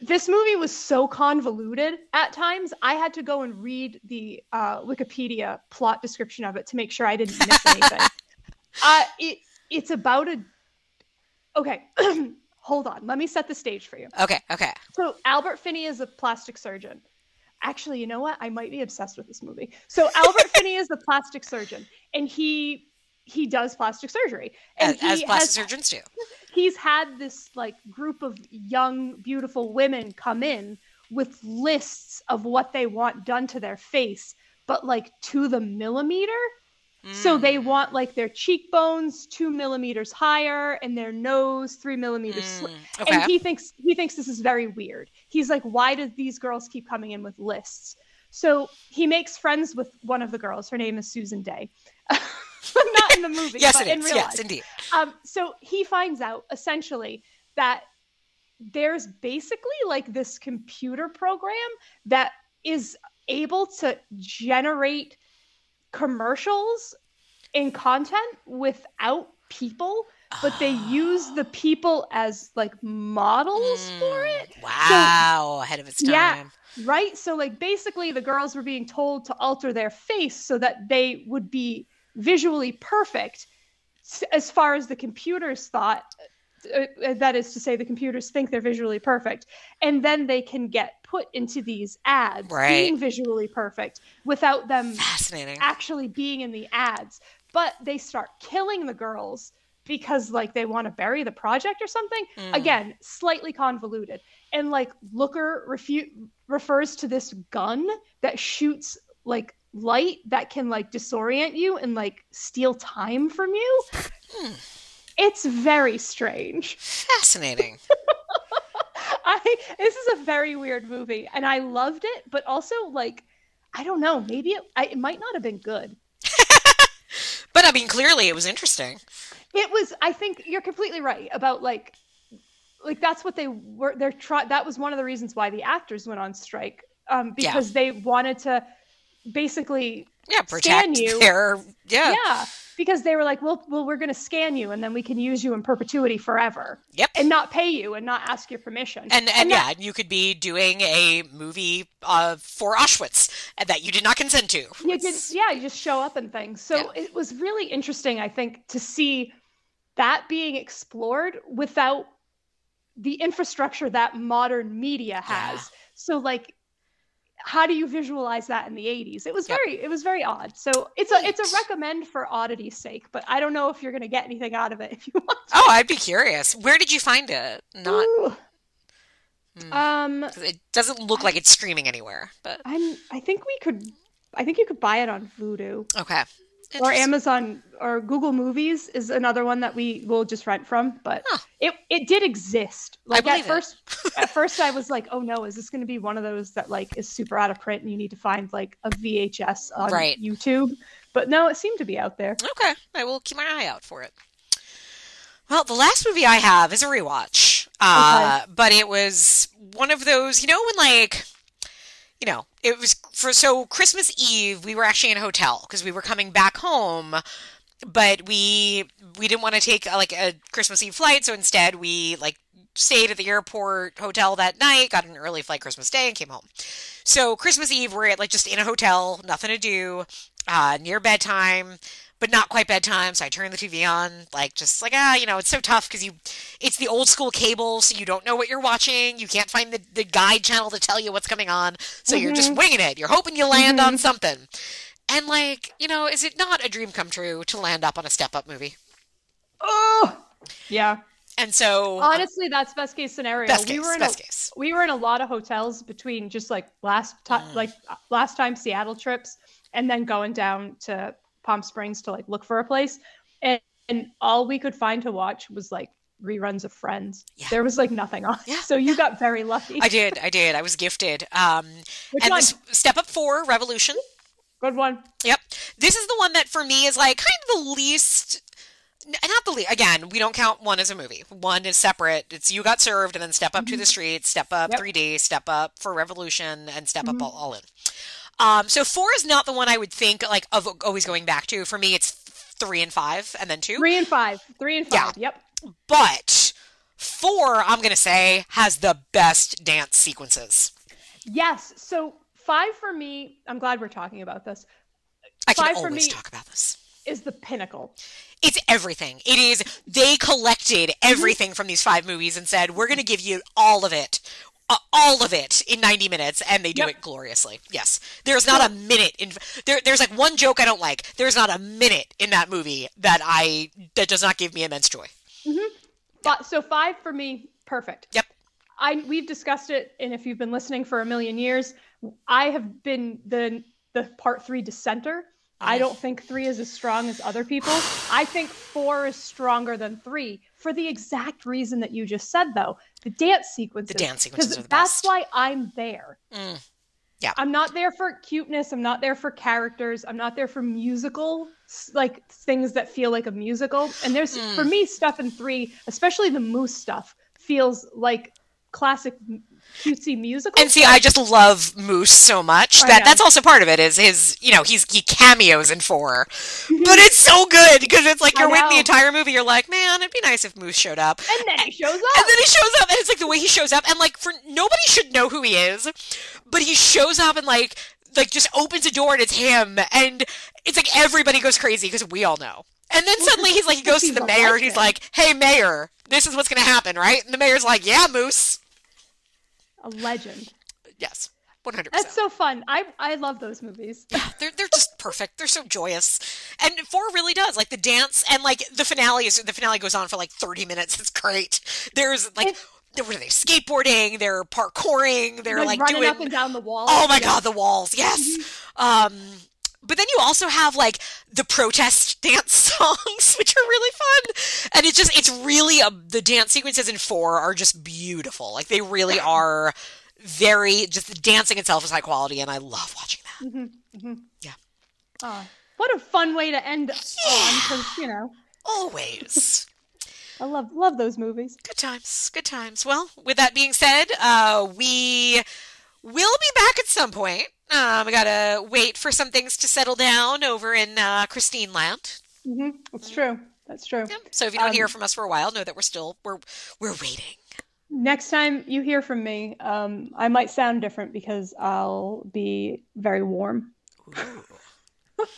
This movie was so convoluted at times. I had to go and read the uh, Wikipedia plot description of it to make sure I didn't miss anything. uh, it it's about a. Okay, hold on. Let me set the stage for you. Okay, okay. So Albert Finney is a plastic surgeon. Actually, you know what? I might be obsessed with this movie. So Albert Finney is a plastic surgeon, and he he does plastic surgery. And As, as plastic has, surgeons do. He's had this like group of young, beautiful women come in with lists of what they want done to their face, but like to the millimeter. So Mm, they want like their cheekbones two millimeters higher and their nose three millimeters sli- mm, okay. and he thinks he thinks this is very weird. He's like, why do these girls keep coming in with lists? So he makes friends with one of the girls. Her name is Susan Dey. Not in the movie, yes, but it in is. real Yes, life. indeed. Um, so he finds out essentially that there's basically like this computer program that is able to generate commercials and content without people, but they use the people as like models for Mm, it. Wow, ahead of its time. Yeah. Right? So, like, basically, the girls were being told to alter their face so that they would be visually perfect as far as the computers thought. uh, uh, that is to say, the computers think they're visually perfect. And then they can get put into these ads Right. being visually perfect without them Fascinating. actually being in the ads. But they start killing the girls because, like, they want to bury the project or something Mm. again slightly convoluted and like looker refu- refers to this gun that shoots like light that can like disorient you and like steal time from you Hmm. it's very strange Fascinating. i this is a very weird movie and i loved it but also like i don't know maybe it, I, it might not have been good But I mean, clearly it was interesting. it was i think you're completely right about like like that's what they were they're trying that was one of the reasons why the actors went on strike um Yeah. because they wanted to basically Yeah, Scan protect you. their yeah. yeah. because they were like well well we're going to scan you and then we can use you in perpetuity forever Yep. and not pay you and not ask your permission And and, that- yeah, you could be doing a movie uh, for Auschwitz that you did not consent to. you could yeah you just show up and things so it was really interesting i think to see that being explored without the infrastructure that modern media has Yeah. so like how do you visualize that in the 80s it was Yep. very it was very odd so it's a it's a recommend for oddity's sake but i don't know if you're going to get anything out of it if you want Oh, I'd be curious. Where did you find it? Not. Hmm. um It doesn't look like it's streaming anywhere, but i'm i think we could i think you could buy it on Vudu okay. Or Amazon or Google Movies is another one that we will just rent from. But Huh. it it did exist. Like at it. first, at first I was like, oh no, is this going to be one of those that like is super out of print and you need to find like a VHS on Right. YouTube? But no, it seemed to be out there. Okay, I will keep my eye out for it. Well, the last movie I have is a rewatch, uh, but it was one of those, you know, when like, you know, it was for so Christmas Eve we were actually in a hotel because we were coming back home, but we we didn't want to take uh, like a Christmas Eve flight, so instead we like stayed at the airport hotel that night, got an early flight Christmas Day, and came home. So Christmas Eve we're at like just in a hotel, nothing to do, uh, near bedtime but not quite bedtime. So I turned the TV on, like just like ah, you know, it's so tough because you, it's the old school cable, so you don't know what you're watching. You can't find the the guide channel to tell you what's coming on, so you're just winging it. You're hoping you land on something. And like, you know, is it not a dream come true to land up on a step up movie? Oh, yeah. And so, Honestly, that's best case scenario. best we were in best a, case. we were in a lot of hotels between just like last time Mm. like uh, last time Seattle trips and then going down to Palm Springs to like look for a place and, and all we could find to watch was like reruns of Friends. Yeah. There was like nothing on. Yeah, So you got very lucky. I did, I did. I was gifted. Um, Which and one? this Step Up Four Revolution. Good one. Yep. This is the one that for me is like kind of the least not the least again, we don't count one as a movie. One is separate. It's you got served and then step up to the street, step up Yep. 3D, step up for Revolution and step Mhm. up all, all in. Um so 4 is not the one I would think like of always going back to. For me it's 3 and 5 and then 2. Three and five. Three and five. Yeah. five. Yep. But 4 I'm going to say has the best dance sequences. Yes. So five for me, I'm glad we're talking about this, I can Five for always me- talk about this. is the pinnacle. It's everything. It is, they collected everything from these five movies and said, we're going to give you all of it. Uh, all of it in 90 minutes and they do Yep. it gloriously. Yes. There's not a minute in there there's like one joke I don't like. There's not a minute in that movie that I that does not give me immense joy. But so five for me, perfect. Yep. I we've discussed it, and if you've been listening for a million years, I have been the the part three dissenter. I Mhm. don't think three is as strong as other people. I think four is stronger than three for the exact reason that you just said, though. The dance sequences. The dance sequences 'Cause are the that's best. why I'm there. Mm. Yeah. I'm not there for cuteness. I'm not there for characters. I'm not there for musical like things that feel like a musical. And there's Mm. for me stuff in 3, especially the moose stuff feels like classic m- cutesy musical. And see, I just love Moose so much that that's also part of it. Is his, you know, he's he cameos in four, but it's so good because it's like you're waiting the entire movie. You're like, man, it'd be nice if Moose showed up. and then he shows up. And then he shows up, and it's like the way he shows up, and like for nobody should know who he is, but he shows up and like like just opens a door and it's him, and it's like everybody goes crazy because we all know. And then suddenly he's like, he goes to the mayor and he's like, "Hey, mayor, this is what's gonna happen, right?" And the mayor's like, "Yeah, Moose." A legend. Yes, one hundred That's so fun. I I love those movies. They're they're just perfect. They're so joyous, and four really does like the dance and like the finale is the finale goes on for like thirty minutes. It's great. There's like. It's- What are they skateboarding? They're parkouring. They're They're like running doing up and down the walls Oh my Yeah. god, the walls. Yes. Um but then you also have like the protest dance songs, which are really fun. And it's just it's really a, the dance sequences in 4 are just beautiful. Like they really are very just the dancing itself is high quality and I love watching that. Yeah. Ah, what a fun way to end on because you know Always. I love love those movies. Good times. Good times. Well, with that being said, uh, we will be back at some point. Um, we gotta wait for some things to settle down over in uh, Christine Land. hmm That's true. That's true. Yeah. So if you don't Um, hear from us for a while, know that we're still we're we're waiting. Next time you hear from me, um, I might sound different because I'll be very warm.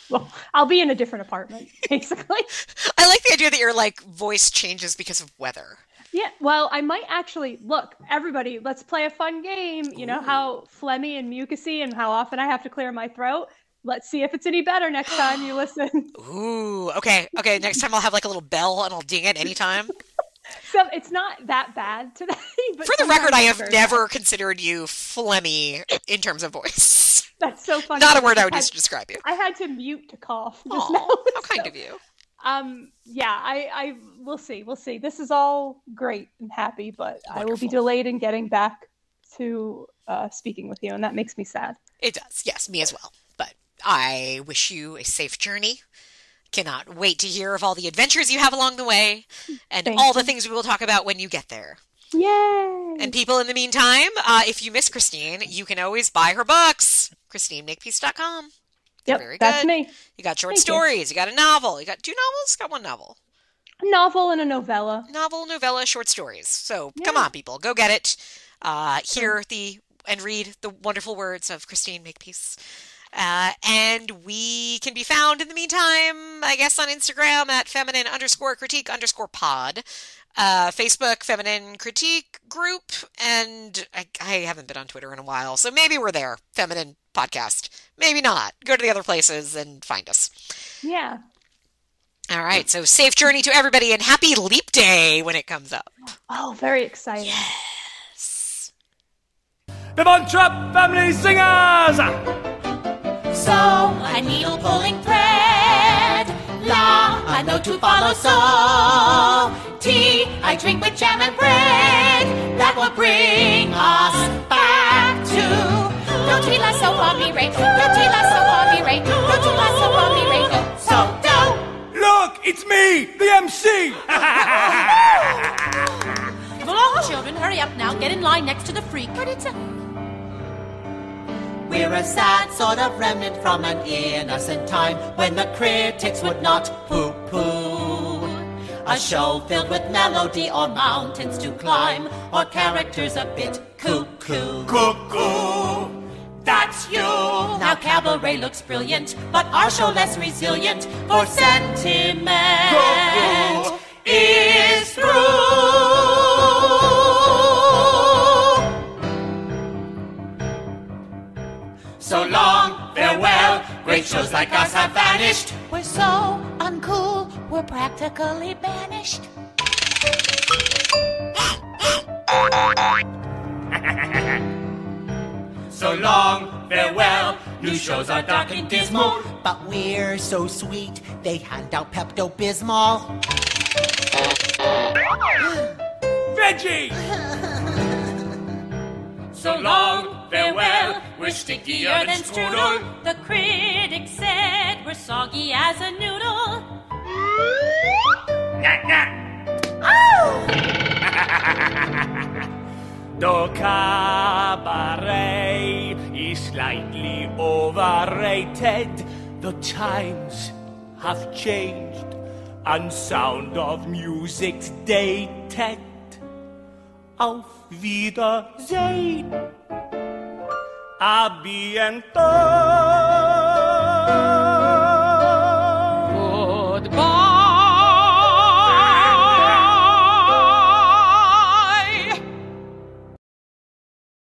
Well, I'll be in a different apartment, basically. I like the idea that your like voice changes because of weather. Yeah, well, I might actually look, everybody, let's play a fun game. You know how phlegmy and mucusy and how often I have to clear my throat? Let's see if it's any better next time you listen. Ooh, okay, okay. Next time I'll have like a little bell and I'll ding it anytime. So it's not that bad today. But For the record, I have never considered you phlegmy in terms of voice. That's so funny. Not a word I would had- use to describe you. I had to mute to cough just Aw, now. how kind of you. Um, yeah, I, I, we'll see, we'll see. This is all great and happy, but I will be delayed in getting back to uh, speaking with you, and that makes me sad. It does. Yes, me as well. But I wish you a safe journey. Cannot wait to hear of all the adventures you have along the way and Thank all the things we will talk about when you get there. Yay! And people, in the meantime, uh, if you miss Christine, you can always buy her books. ChristineMakepeace.com. yep, very that's me. You got short Thank stories. You. got a novel. You got two novels. Got one novel. A novel and a novella. Novel, novella, short stories. So come on, people, go get it. Uh, hear the and read the wonderful words of Christine Makepeace. Uh, and we can be found in the meantime, I guess, on Instagram at feminine underscore critique underscore pod. Uh, Facebook, Feminine Critique Group, and I, I haven't been on Twitter in a while, so maybe we're there. Feminine Podcast. Maybe not. Go to the other places and find us. Yeah. All right, so safe journey to everybody and happy leap day when it comes up. Oh, very exciting. Yes. The Von Trapp Family Singers! So a needle pulling thread, la a know to follow. So tea I drink with jam and bread that will bring us back to. Don't tea la so for me ray, don't tea la so for me ray, don't tea la so for me ray. So do. Look, it's me, the MC! Come along, children, hurry up now. Get in line next to the freak. But it's a. We're a sad sort of remnant from an innocent time when the critics would not poo poo. A show filled with melody or mountains to climb or characters a bit cuckoo. Cuckoo! That's you. Now cabaret looks brilliant, but our show less resilient for sentiment Cuckoo. is through. So long, farewell. Great shows like us have vanished. We're so uncool, we're practically banished. So long, farewell. New shows are dark and dismal. But we're so sweet, they hand out Pepto Bismol. Veggie! so long, farewell. We're stickier than strudel. The critics said we're soggy as a noodle. Nah, oh! nah. The cabaret is slightly overrated. The times have changed and sound of music's dated. Auf Wiedersehen. A.